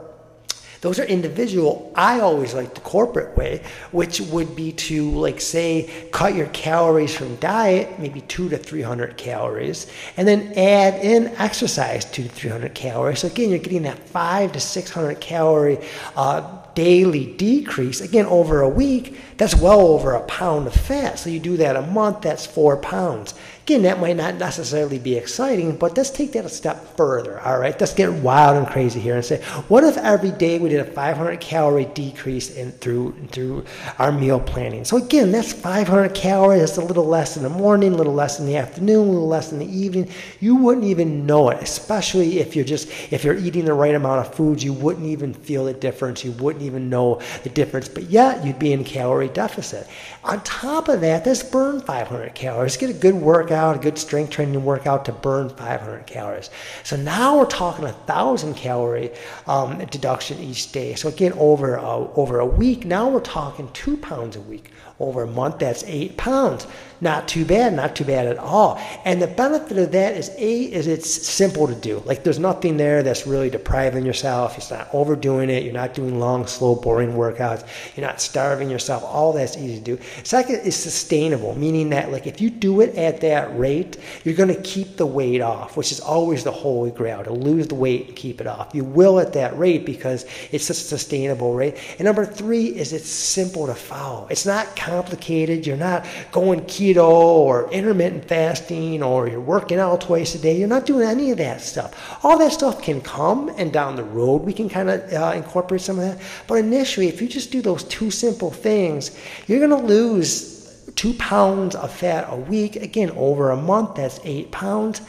those are individual. I always like the corporate way, which would be to, like, say, cut your calories from diet, maybe two to 300 calories, and then add in exercise, two to 300 calories. So, again, you're getting that five to 600 calorie uh, daily decrease. Again, over a week, that's well over a pound of fat. So, you do that a month, that's four pounds. Again, that might not necessarily be exciting, but let's take that a step further, all right? Let's get wild and crazy here and say, what if every day we did a 500 calorie decrease in through through our meal planning? So again, that's 500 calories. That's a little less in the morning, a little less in the afternoon, a little less in the evening. You wouldn't even know it, especially if you're just if you're eating the right amount of foods. You wouldn't even feel the difference. You wouldn't even know the difference. But yet, you'd be in calorie deficit. On top of that, let's burn 500 calories. Get a good workout a good strength training workout to burn 500 calories. So now we're talking a thousand calorie um, deduction each day. So again, over uh, over a week, now we're talking two pounds a week. Over a month, that's eight pounds. Not too bad, not too bad at all. And the benefit of that is a is it's simple to do. Like there's nothing there that's really depriving yourself. It's not overdoing it. You're not doing long, slow, boring workouts. You're not starving yourself. All that's easy to do. Second is sustainable, meaning that like if you do it at that rate, you're going to keep the weight off, which is always the holy grail to lose the weight and keep it off. You will at that rate because it's a sustainable rate. And number three is it's simple to follow. It's not complicated. You're not going keto or intermittent fasting or you're working out twice a day. You're not doing any of that stuff. All that stuff can come and down the road we can kind of uh, incorporate some of that. But initially, if you just do those two simple things, you're going to lose two pounds of fat a week. Again, over a month, that's eight pounds.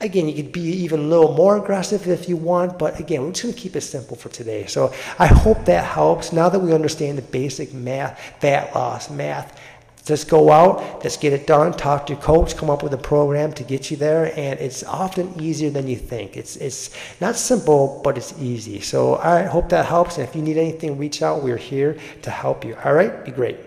Again, you could be even a little more aggressive if you want, but again, we're just going to keep it simple for today. So I hope that helps. Now that we understand the basic math, fat loss, math, just go out, let's get it done, talk to your coach, come up with a program to get you there, and it's often easier than you think. It's it's not simple, but it's easy. So I hope that helps. And if you need anything, reach out. We're here to help you. All right, be great.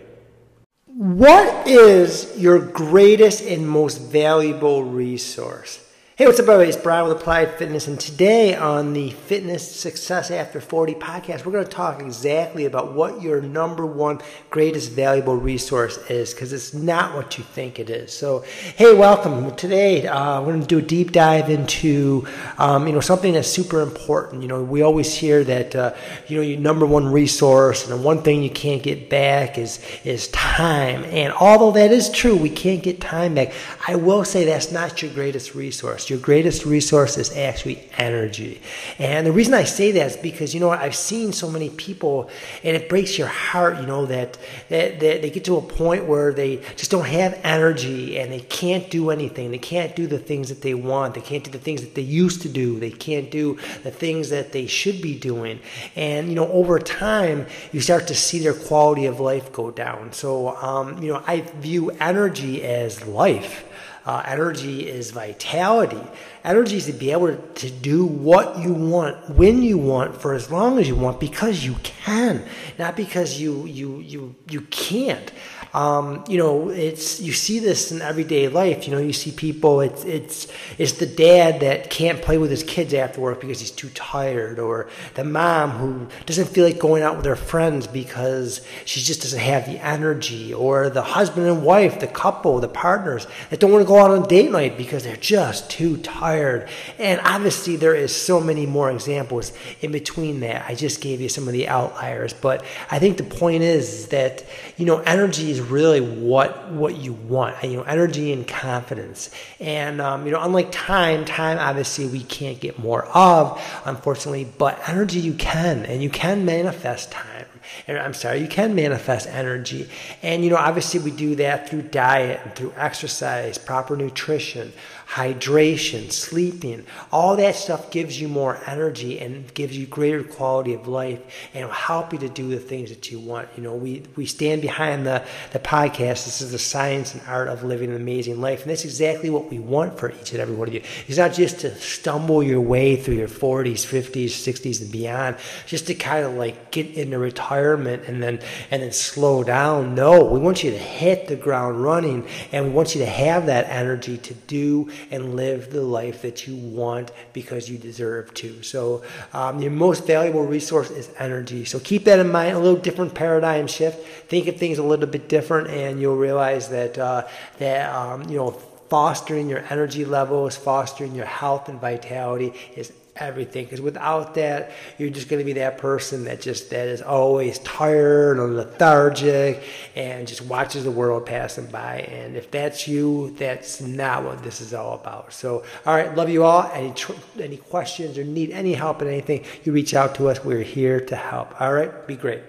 What is your greatest and most valuable resource? Hey, what's up, everybody? It's Brian with Applied Fitness, and today on the Fitness Success After 40 podcast, we're going to talk exactly about what your number one greatest valuable resource is, because it's not what you think it is. So, hey, welcome. Today, uh, we're going to do a deep dive into, um, you know, something that's super important. You know, we always hear that, uh, you know, your number one resource and the one thing you can't get back is is time. And although that is true, we can't get time back. I will say that's not your greatest resource your greatest resource is actually energy. And the reason I say that is because, you know I've seen so many people, and it breaks your heart, you know, that, that, that they get to a point where they just don't have energy and they can't do anything. They can't do the things that they want. They can't do the things that they used to do. They can't do the things that they should be doing. And, you know, over time, you start to see their quality of life go down. So, um, you know, I view energy as life. Uh, energy is vitality. Energy is to be able to do what you want, when you want, for as long as you want, because you can, not because you you you you can't. Um, you know, it's you see this in everyday life. You know, you see people. It's it's it's the dad that can't play with his kids after work because he's too tired, or the mom who doesn't feel like going out with her friends because she just doesn't have the energy, or the husband and wife, the couple, the partners that don't want to go out on date night because they're just too tired. And obviously, there is so many more examples in between that. I just gave you some of the outliers, but I think the point is that you know energy is really what what you want. You know, energy and confidence. And um, you know, unlike time, time obviously we can't get more of, unfortunately, but energy you can, and you can manifest time. And I'm sorry, you can manifest energy. And you know, obviously we do that through diet and through exercise, proper nutrition, hydration, sleeping, all that stuff gives you more energy and gives you greater quality of life and will help you to do the things that you want. You know, we, we stand behind the, the podcast. This is the science and art of living an amazing life. And that's exactly what we want for each and every one of you. It's not just to stumble your way through your 40s, 50s, 60s, and beyond, just to kind of like get into retirement and then, and then slow down. No, we want you to hit the ground running and we want you to have that energy to do and live the life that you want because you deserve to. So, um, your most valuable resource is energy. So, keep that in mind. A little different paradigm shift. Think of things a little bit different, and you'll realize that uh, that um, you know fostering your energy levels, fostering your health and vitality is everything because without that you're just going to be that person that just that is always tired or lethargic and just watches the world passing by. And if that's you that's not what this is all about. So all right love you all. Any tr- any questions or need any help in anything you reach out to us. We're here to help. All right be great.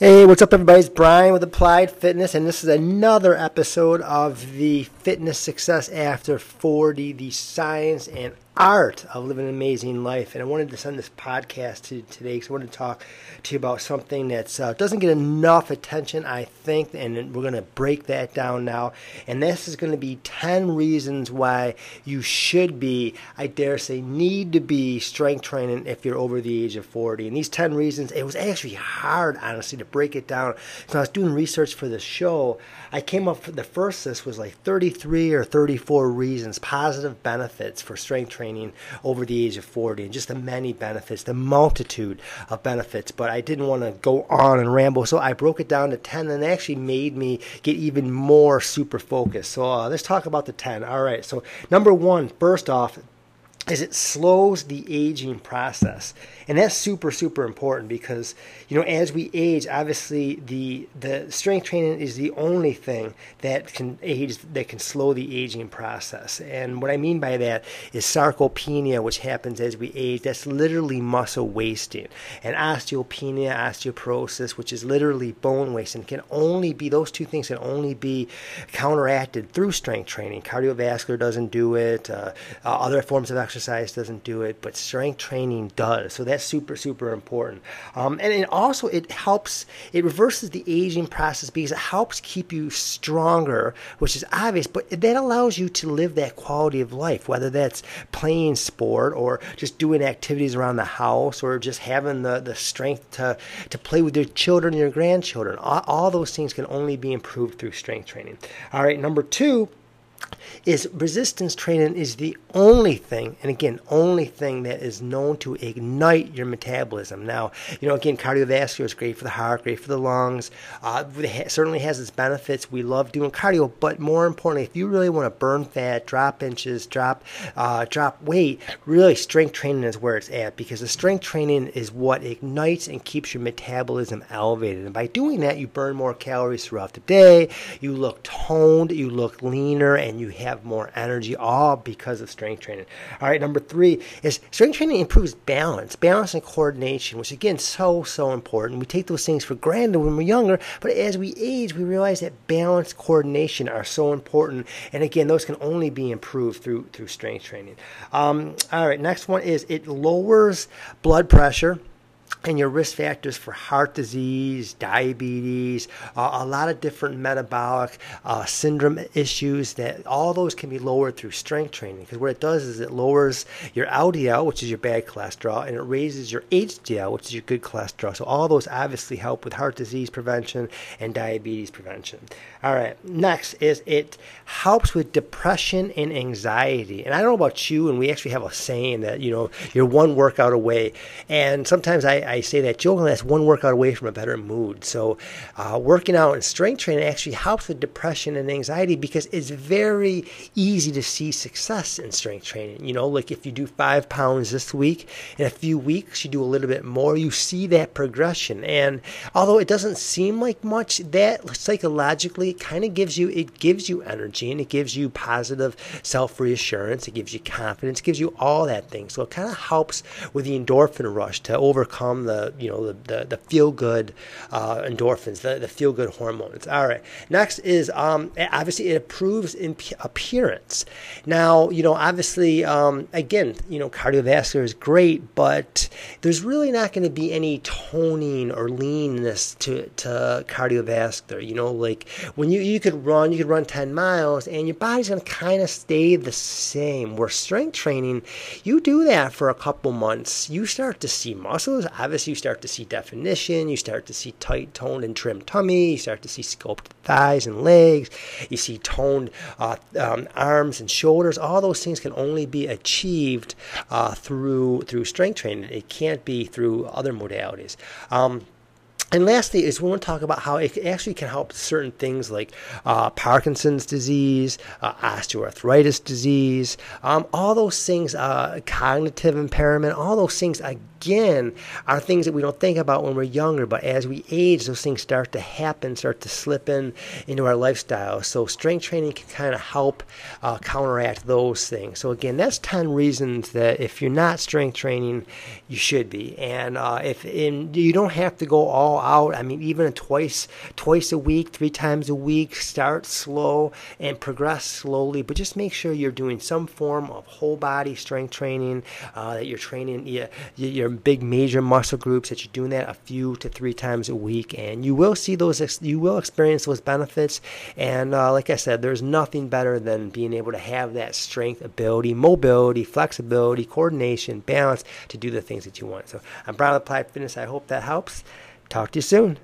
Hey, what's up, everybody? It's Brian with Applied Fitness, and this is another episode of the Fitness Success After 40, the science and art of living an amazing life. And I wanted to send this podcast to today because I wanted to talk to you about something that uh, doesn't get enough attention, I think, and we're going to break that down now. And this is going to be 10 reasons why you should be, I dare say, need to be strength training if you're over the age of 40. And these 10 reasons, it was actually hard, honestly, to break it down. So I was doing research for the show. I came up, with the first list was like 33 or 34 reasons, positive benefits for strength training over the age of 40, and just the many benefits, the multitude of benefits. But I didn't want to go on and ramble, so I broke it down to 10, and it actually made me get even more super focused. So uh, let's talk about the 10. All right, so number one, first off, is it slows the aging process. And that's super super important because you know as we age obviously the the strength training is the only thing that can age that can slow the aging process. And what i mean by that is sarcopenia which happens as we age. That's literally muscle wasting. And osteopenia osteoporosis which is literally bone wasting can only be those two things can only be counteracted through strength training. Cardiovascular doesn't do it uh, uh, other forms of exercise doesn't do it but strength training does so that's super super important. Um, and it also it helps it reverses the aging process because it helps keep you stronger, which is obvious. But that allows you to live that quality of life, whether that's playing sport or just doing activities around the house or just having the, the strength to to play with your children and your grandchildren. All, all those things can only be improved through strength training. All right, number two is resistance training is the only thing, and again, only thing that is known to ignite your metabolism. Now, you know, again, cardiovascular is great for the heart, great for the lungs. Uh, it certainly has its benefits. We love doing cardio, but more importantly, if you really want to burn fat, drop inches, drop uh, drop weight, really strength training is where it's at because the strength training is what ignites and keeps your metabolism elevated. And by doing that, you burn more calories throughout the day. You look toned, you look leaner, and you have more energy, all because of strength training. All right, number three is strength training improves balance, balance and coordination, which again, so, so important. We take those things for granted when we're younger, but as we age, we realize that balance, coordination are so important. And again, those can only be improved through, through strength training. Um, all right, next one is it lowers blood pressure and your risk factors for heart disease, diabetes, uh, a lot of different metabolic uh, syndrome issues that all those can be lowered through strength training. Because what it does is it lowers your LDL, which is your bad cholesterol, and it raises your HDL, which is your good cholesterol. So all those obviously help with heart disease prevention and diabetes prevention. All right, next is it helps with depression and anxiety. And I don't know about you, and we actually have a saying that, you know, you're one workout away. And sometimes I I say that jokingly, that's one workout away from a better mood. So, uh, working out and strength training actually helps with depression and anxiety because it's very easy to see success in strength training. You know, like if you do five pounds this week, in a few weeks you do a little bit more, you see that progression. And although it doesn't seem like much, that psychologically kind of gives you it gives you energy and it gives you positive self reassurance. It gives you confidence. Gives you all that thing. So it kind of helps with the endorphin rush to overcome the you know the the, the feel good uh, endorphins, the, the feel good hormones. All right. Next is um, obviously it improves appearance. Now you know obviously um, again you know cardiovascular is great, but there's really not going to be any toning or leanness to to cardiovascular. You know like when you you could run you could run 10 miles and your body's going to kind of stay the same. Where strength training, you do that for a couple months, you start to see muscles obviously you start to see definition, you start to see tight, toned, and trim tummy, you start to see sculpted thighs and legs, you see toned uh, um, arms and shoulders. All those things can only be achieved uh, through through strength training. It can't be through other modalities. Um, and lastly, is we want to talk about how it actually can help certain things like uh, Parkinson's disease, uh, osteoarthritis disease, um, all those things, uh, cognitive impairment, all those things again are things that we don't think about when we're younger, but as we age, those things start to happen, start to slip in into our lifestyle. So strength training can kind of help uh, counteract those things. So again, that's 10 reasons that if you're not strength training, you should be. And uh, if in, you don't have to go all out. I mean, even twice, twice a week, three times a week. Start slow and progress slowly, but just make sure you're doing some form of whole body strength training. Uh, that you're training your, your big major muscle groups. That you're doing that a few to three times a week, and you will see those. You will experience those benefits. And uh, like I said, there's nothing better than being able to have that strength, ability, mobility, flexibility, coordination, balance to do the things that you want. So I'm proud Brian Applied Fitness. I hope that helps. Talk to you soon.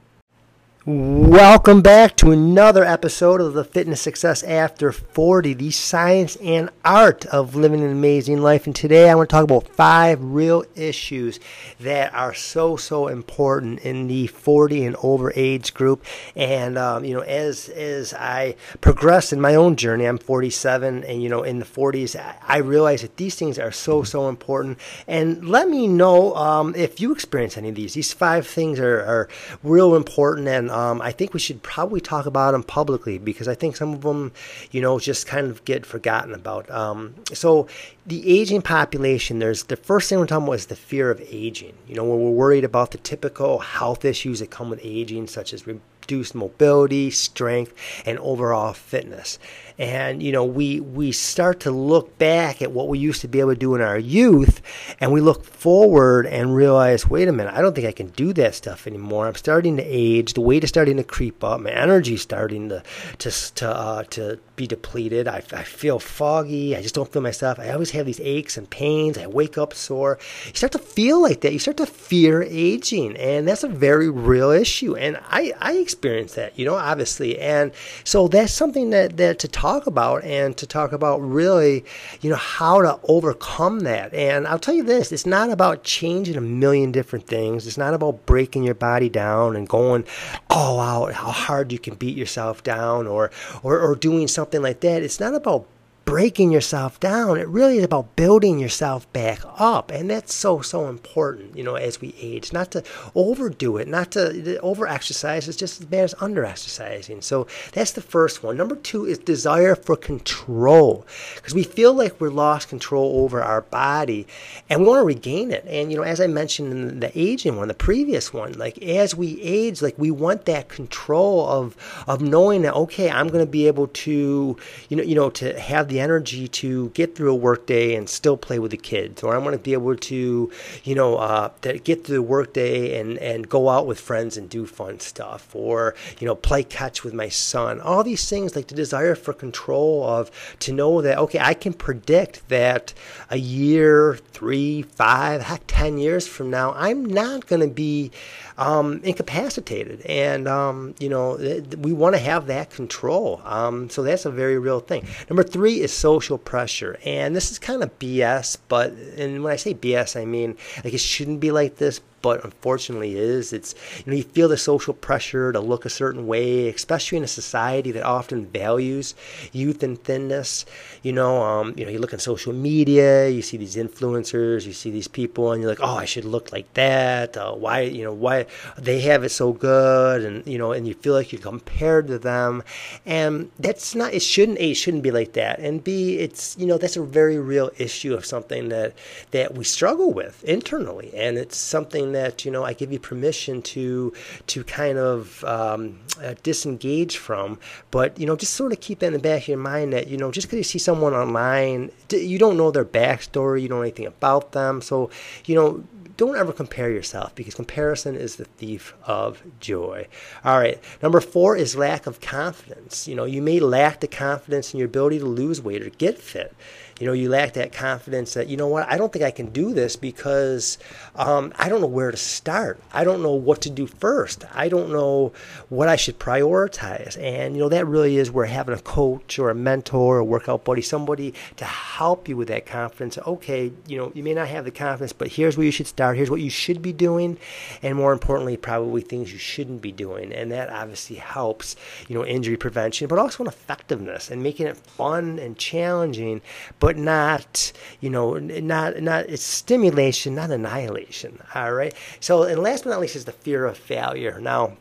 Welcome back to another episode of the Fitness Success After 40, the science and art of living an amazing life. And today I want to talk about five real issues that are so, so important in the 40 and over age group. And, um, you know, as, as I progress in my own journey, I'm 47 and, you know, in the 40s, I realize that these things are so, so important. And let me know um, if you experience any of these. These five things are, are real important and um, I think we should probably talk about them publicly because I think some of them, you know, just kind of get forgotten about. Um, so the aging population, there's the first thing we're talking about is the fear of aging. You know, when we're worried about the typical health issues that come with aging, such as reduced mobility, strength, and overall fitness and you know we we start to look back at what we used to be able to do in our youth and we look forward and realize wait a minute i don't think i can do that stuff anymore. I'm starting to age. The weight is starting to creep up. My energy's starting to to to, uh, to be depleted. I, I feel foggy. I just don't feel myself. I always have these aches and pains. I wake up sore. You start to feel like that. You start to fear aging and that's a very real issue and i i experience that you know obviously. And so that's something that that to talk talk about and to talk about really, you know, how to overcome that. And I'll tell you this it's not about changing a million different things, it's not about breaking your body down and going all out, how hard you can beat yourself down or, or, or doing something like that. It's not about breaking yourself down. It really is about building yourself back up. And that's so, so important, you know, as we age. Not to overdo it, not to over exercise is just as bad as under exercising. So that's the first one. Number two is desire for control. Because we feel like we're lost control over our body and we want to regain it. And, you know, as I mentioned in the aging one, the previous one, like as we age, like we want that control of of knowing that, okay, I'm gonna be able to, you know, you know, to have the the energy to get through a workday and still play with the kids, or I want to be able to, you know, uh, get through the workday and and go out with friends and do fun stuff, or you know, play catch with my son. All these things, like the desire for control of to know that okay, I can predict that a year, three, five, heck, ten years from now, I'm not going to be um, incapacitated, and um, you know, we want to have that control. Um, so that's a very real thing. Number three is social pressure. And this is kind of BS, but and when I say BS, I mean like it shouldn't be like this, but unfortunately is. It's you know you feel the social pressure to look a certain way, especially in a society that often values youth and thinness. You know, um, you know you look on social media, you see these influencers, you see these people, and you're like, oh, I should look like that. Uh, why you know why they have it so good, and you know, and you feel like you're compared to them, and that's not. It shouldn't. A it shouldn't be like that, and B it's you know that's a very real issue of something that that we struggle with internally, and it's something that you know I give you permission to to kind of um, uh, disengage from, but you know just sort of keep that in the back of your mind that you know just because you see someone online, you don't know their backstory, you don't know anything about them, so you know don't ever compare yourself because comparison is the thief of joy. All right. Number four is lack of confidence. You know, you may lack the confidence in your ability to lose weight or get fit you know, you lack that confidence that, you know what, I don't think I can do this because um, I don't know where to start. I don't know what to do first. I don't know what I should prioritize. And, you know, that really is where having a coach or a mentor or a workout buddy, somebody to help you with that confidence. Okay, you know, you may not have the confidence, but here's where you should start. Here's what you should be doing. And more importantly, probably things you shouldn't be doing. And that obviously helps, you know, injury prevention, but also in effectiveness and making it fun and challenging. But but not, you know, not not it's stimulation, not annihilation. All right. So, and last but not least is the fear of failure. Now,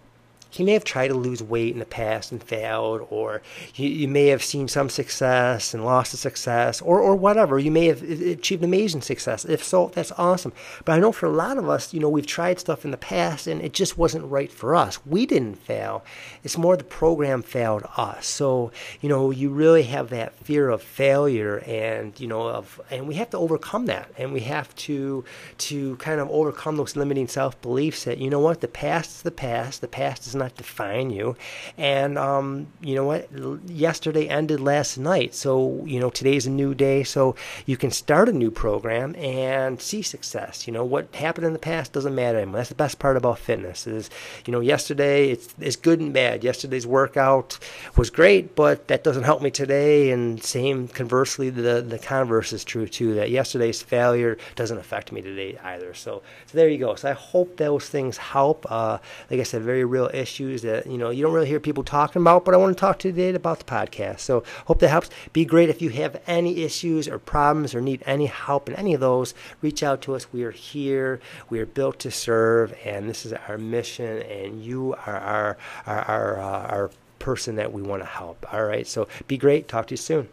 he may have tried to lose weight in the past and failed, or you, you, may have seen some success and lost the success, or, or whatever. You may have achieved amazing success. If so, that's awesome. But I know for a lot of us, you know, we've tried stuff in the past and it just wasn't right for us. We didn't fail. It's more the program failed us. So, you know, you really have that fear of failure and, you know, of, and we have to overcome that. And we have to, to kind of overcome those limiting self beliefs that, you know what, the past is the past. The past is not not define you. And um, you know what? Yesterday ended last night, so you know today's a new day. So you can start a new program and see success. You know what happened in the past doesn't matter anymore. That's the best part about fitness. Is you know yesterday it's it's good and bad. Yesterday's workout was great, but that doesn't help me today. And same conversely, the the converse is true too. That yesterday's failure doesn't affect me today either. So so there you go. So I hope those things help. Uh, like I said, very real issue issues that you know you don't really hear people talking about, but I want to talk to you today about the podcast. So hope that helps. Be great if you have any issues or problems or need any help in any of those. Reach out to us. We are here. We are built to serve, and this is our mission. And you are our our our, uh, our person that we want to help. All right. So be great. Talk to you soon.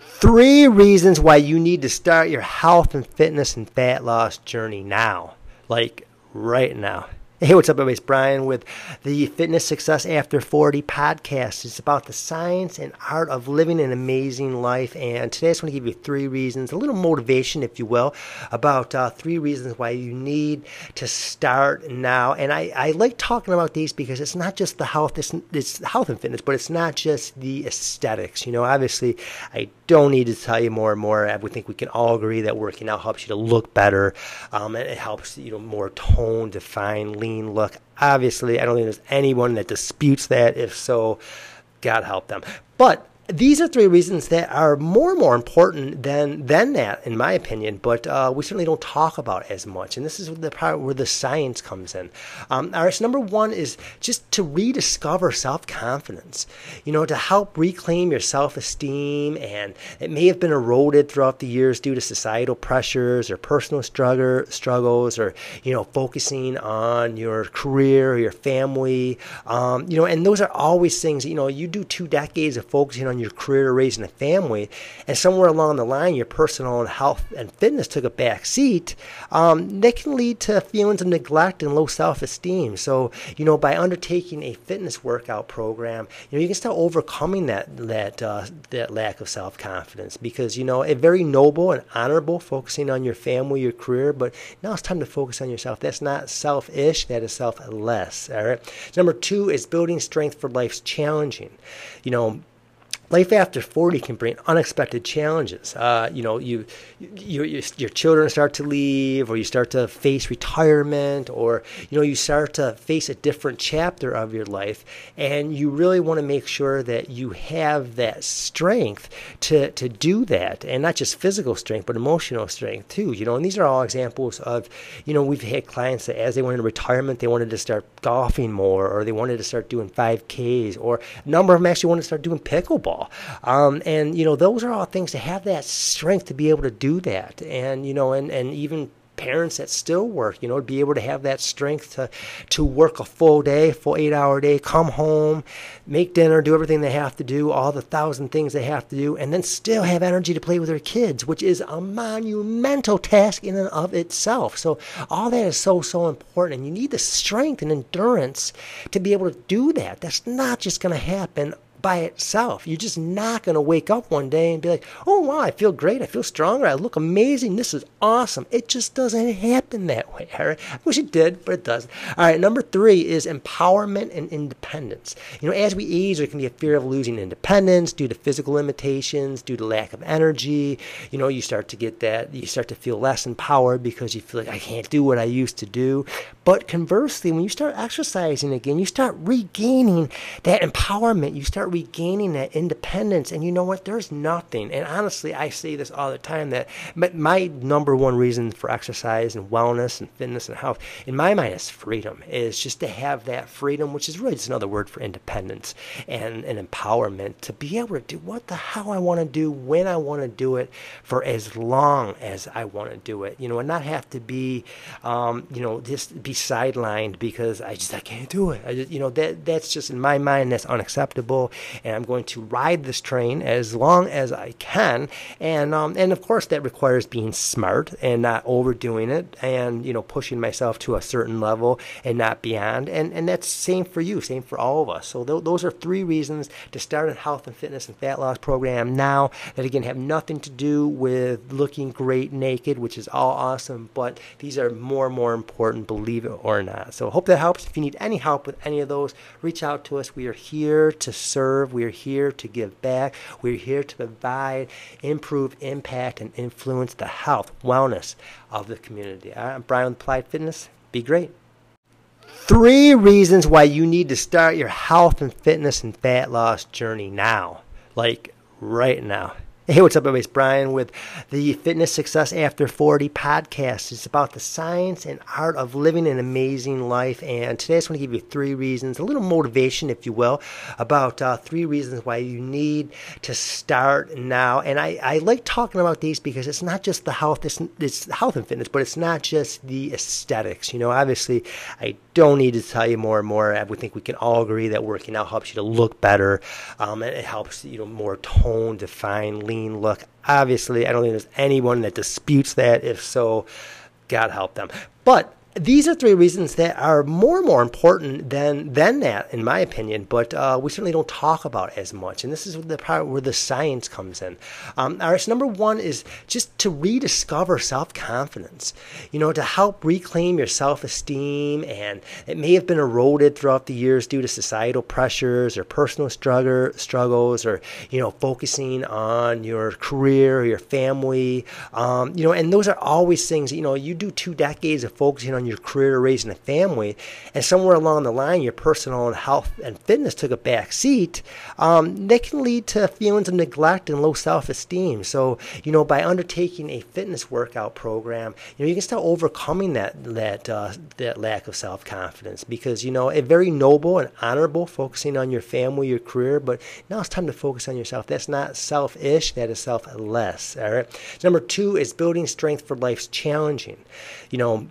Three reasons why you need to start your health and fitness and fat loss journey now. Like right now. Hey, what's up, everybody? It's Brian with the Fitness Success After 40 podcast. It's about the science and art of living an amazing life. And today I just want to give you three reasons, a little motivation, if you will, about uh, three reasons why you need to start now. And I, I like talking about these because it's not just the health, it's, it's health and fitness, but it's not just the aesthetics. You know, obviously, I don't need to tell you more and more. Would think we can all agree that working out helps you to look better. Um, and it helps you know more tone, define, lean look. Obviously, I don't think there's anyone that disputes that. If so, God help them. But these are three reasons that are more and more important than than that, in my opinion. But uh, we certainly don't talk about as much, and this is the part where the science comes in. Um, all right, so number one is just to rediscover self confidence. You know, to help reclaim your self esteem, and it may have been eroded throughout the years due to societal pressures or personal struggle struggles, or you know, focusing on your career or your family. Um, you know, and those are always things. You know, you do two decades of focusing on your career, raising a family, and somewhere along the line, your personal health and fitness took a back seat, um, they can lead to feelings of neglect and low self esteem. So, you know, by undertaking a fitness workout program, you know, you can start overcoming that that uh, that lack of self confidence because you know, a very noble and honorable focusing on your family, your career, but now it's time to focus on yourself. That's not selfish, that is selfless. All right. Number two is building strength for life's challenging. You know, life after 40 can bring unexpected challenges. Uh, you know, you, you, you, your children start to leave, or you start to face retirement, or you know, you start to face a different chapter of your life, and you really want to make sure that you have that strength to to do that, and not just physical strength, but emotional strength too. You know, and these are all examples of, you know, we've had clients that as they went into retirement, they wanted to start golfing more, or they wanted to start doing 5Ks, or a number of them actually wanted to start doing pickleball um, and you know, those are all things to have that strength to be able to do that. And you know, and and even parents that still work, you know, to be able to have that strength to, to work a full day, full eight hour day, come home, make dinner, do everything they have to do, all the thousand things they have to do, and then still have energy to play with their kids, which is a monumental task in and of itself. So all that is so, so important. And you need the strength and endurance to be able to do that. That's not just going to happen by itself. You're just not going to wake up one day and be like, oh, wow, I feel great. I feel stronger. I look amazing. This is awesome. It just doesn't happen that way. All right. I wish it did, but it doesn't. All right. Number three is empowerment and independence. You know, as we age, there can be a fear of losing independence due to physical limitations, due to lack of energy. You know, you start to get that, you start to feel less empowered because you feel like I can't do what I used to do. But conversely, when you start exercising again, you start regaining that empowerment. You start regaining that independence. And you know what? There's nothing. And honestly, I say this all the time that my number one reason for exercise and wellness and fitness and health, in my mind, is freedom. Is just to have that freedom, which is really just another word for independence and, and empowerment to be able to do what the hell I want to do when I want to do it for as long as I want to do it. You know, and not have to be, um, you know, just be sidelined because I just I can't do it. I just, you know that that's just in my mind that's unacceptable, and I'm going to ride this train as long as I can, and um, and of course that requires being smart and not overdoing it, and you know pushing myself to a certain level and not beyond, and and that's same for you, same for all of us. So th- those are three reasons to start a health and fitness and fat loss program now that again have nothing to do with looking great naked, which is all awesome, but these are more and more important. Believe it or not. So hope that helps. If you need any help with any of those, reach out to us. We are here to serve. We are here to give back. We're here to provide, improve, impact, and influence the health, wellness of the community. I'm Brian with Applied Fitness. Be great. Three reasons why you need to start your health and fitness and fat loss journey now. Like right now. Hey, what's up, everybody? It's Brian with the Fitness Success After 40 podcast. It's about the science and art of living an amazing life. And today I just want to give you three reasons, a little motivation, if you will, about uh, three reasons why you need to start now. And I, I like talking about these because it's not just the health, it's, it's health and fitness, but it's not just the aesthetics. You know, obviously, I don't need to tell you more and more. Would think we can all agree that working out helps you to look better. Um, and it helps, you know, more tone, define, lean look. Obviously, I don't think there's anyone that disputes that. If so, God help them. But these are three reasons that are more and more important than than that, in my opinion. But uh, we certainly don't talk about as much, and this is the part where the science comes in. Um, all right, so number one is just to rediscover self confidence. You know, to help reclaim your self esteem, and it may have been eroded throughout the years due to societal pressures or personal struggle struggles, or you know, focusing on your career or your family. Um, you know, and those are always things. You know, you do two decades of focusing on on your career, raising a family, and somewhere along the line, your personal health and fitness took a back seat, um, that can lead to feelings of neglect and low self esteem. So, you know, by undertaking a fitness workout program, you know, you can start overcoming that that uh, that lack of self confidence because you know, a very noble and honorable focusing on your family, your career, but now it's time to focus on yourself. That's not selfish. That is selfless. All right. Number two is building strength for life's challenging. You know,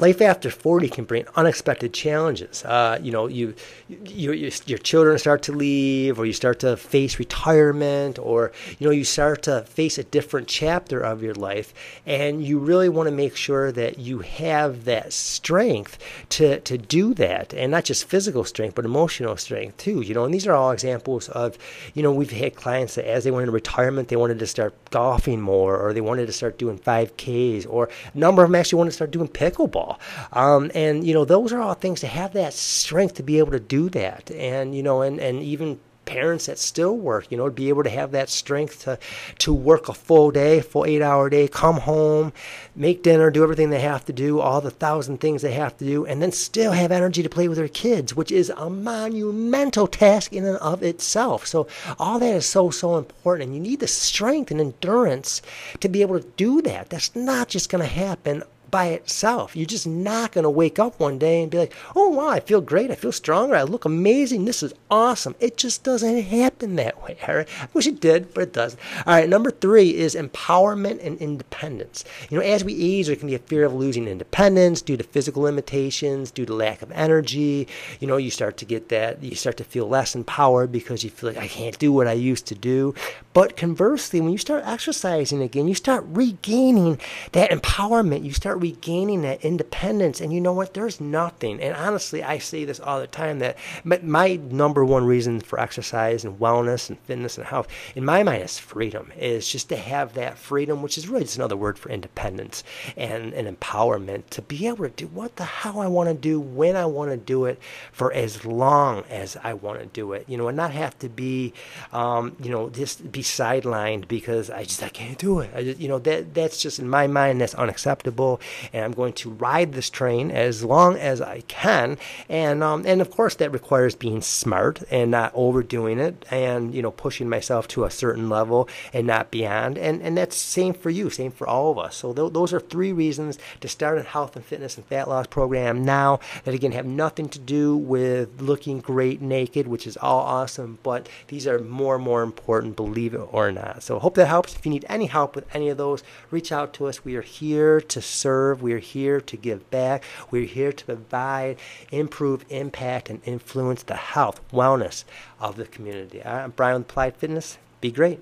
life after 40 can bring unexpected challenges. Uh, you know, you, you, you, your children start to leave, or you start to face retirement, or you know, you start to face a different chapter of your life, and you really want to make sure that you have that strength to to do that, and not just physical strength, but emotional strength too. You know, and these are all examples of, you know, we've had clients that as they went into retirement, they wanted to start golfing more, or they wanted to start doing 5Ks, or a number of them actually wanted to start doing pickleball um, and, you know, those are all things to have that strength to be able to do that. And, you know, and, and even parents that still work, you know, to be able to have that strength to, to work a full day, full eight hour day, come home, make dinner, do everything they have to do, all the thousand things they have to do, and then still have energy to play with their kids, which is a monumental task in and of itself. So all that is so, so important. And you need the strength and endurance to be able to do that. That's not just going to happen by itself. You're just not going to wake up one day and be like, oh, wow, I feel great. I feel stronger. I look amazing. This is awesome. It just doesn't happen that way. All right. I wish it did, but it doesn't. All right. Number three is empowerment and independence. You know, as we age, there can be a fear of losing independence due to physical limitations, due to lack of energy. You know, you start to get that, you start to feel less empowered because you feel like I can't do what I used to do. But conversely, when you start exercising again, you start regaining that empowerment. You start regaining that independence. And you know what? There's nothing. And honestly, I say this all the time that my number one reason for exercise and wellness and fitness and health, in my mind, is freedom. Is just to have that freedom, which is really just another word for independence and, and empowerment to be able to do what the hell I want to do when I want to do it for as long as I want to do it. You know, and not have to be, um, you know, just be sidelined because I just I can't do it. I just, you know, that that's just in my mind that's unacceptable and I'm going to ride this train as long as I can. And um, and of course that requires being smart and not overdoing it, and you know pushing myself to a certain level and not beyond. And and that's same for you, same for all of us. So th- those are three reasons to start a health and fitness and fat loss program now. That again have nothing to do with looking great naked, which is all awesome, but these are more and more important, believe it or not. So hope that helps. If you need any help with any of those, reach out to us. We are here to serve serve. We're here to give back. We're here to provide, improve, impact, and influence the health, wellness of the community. I'm Brian with Applied Fitness. Be great.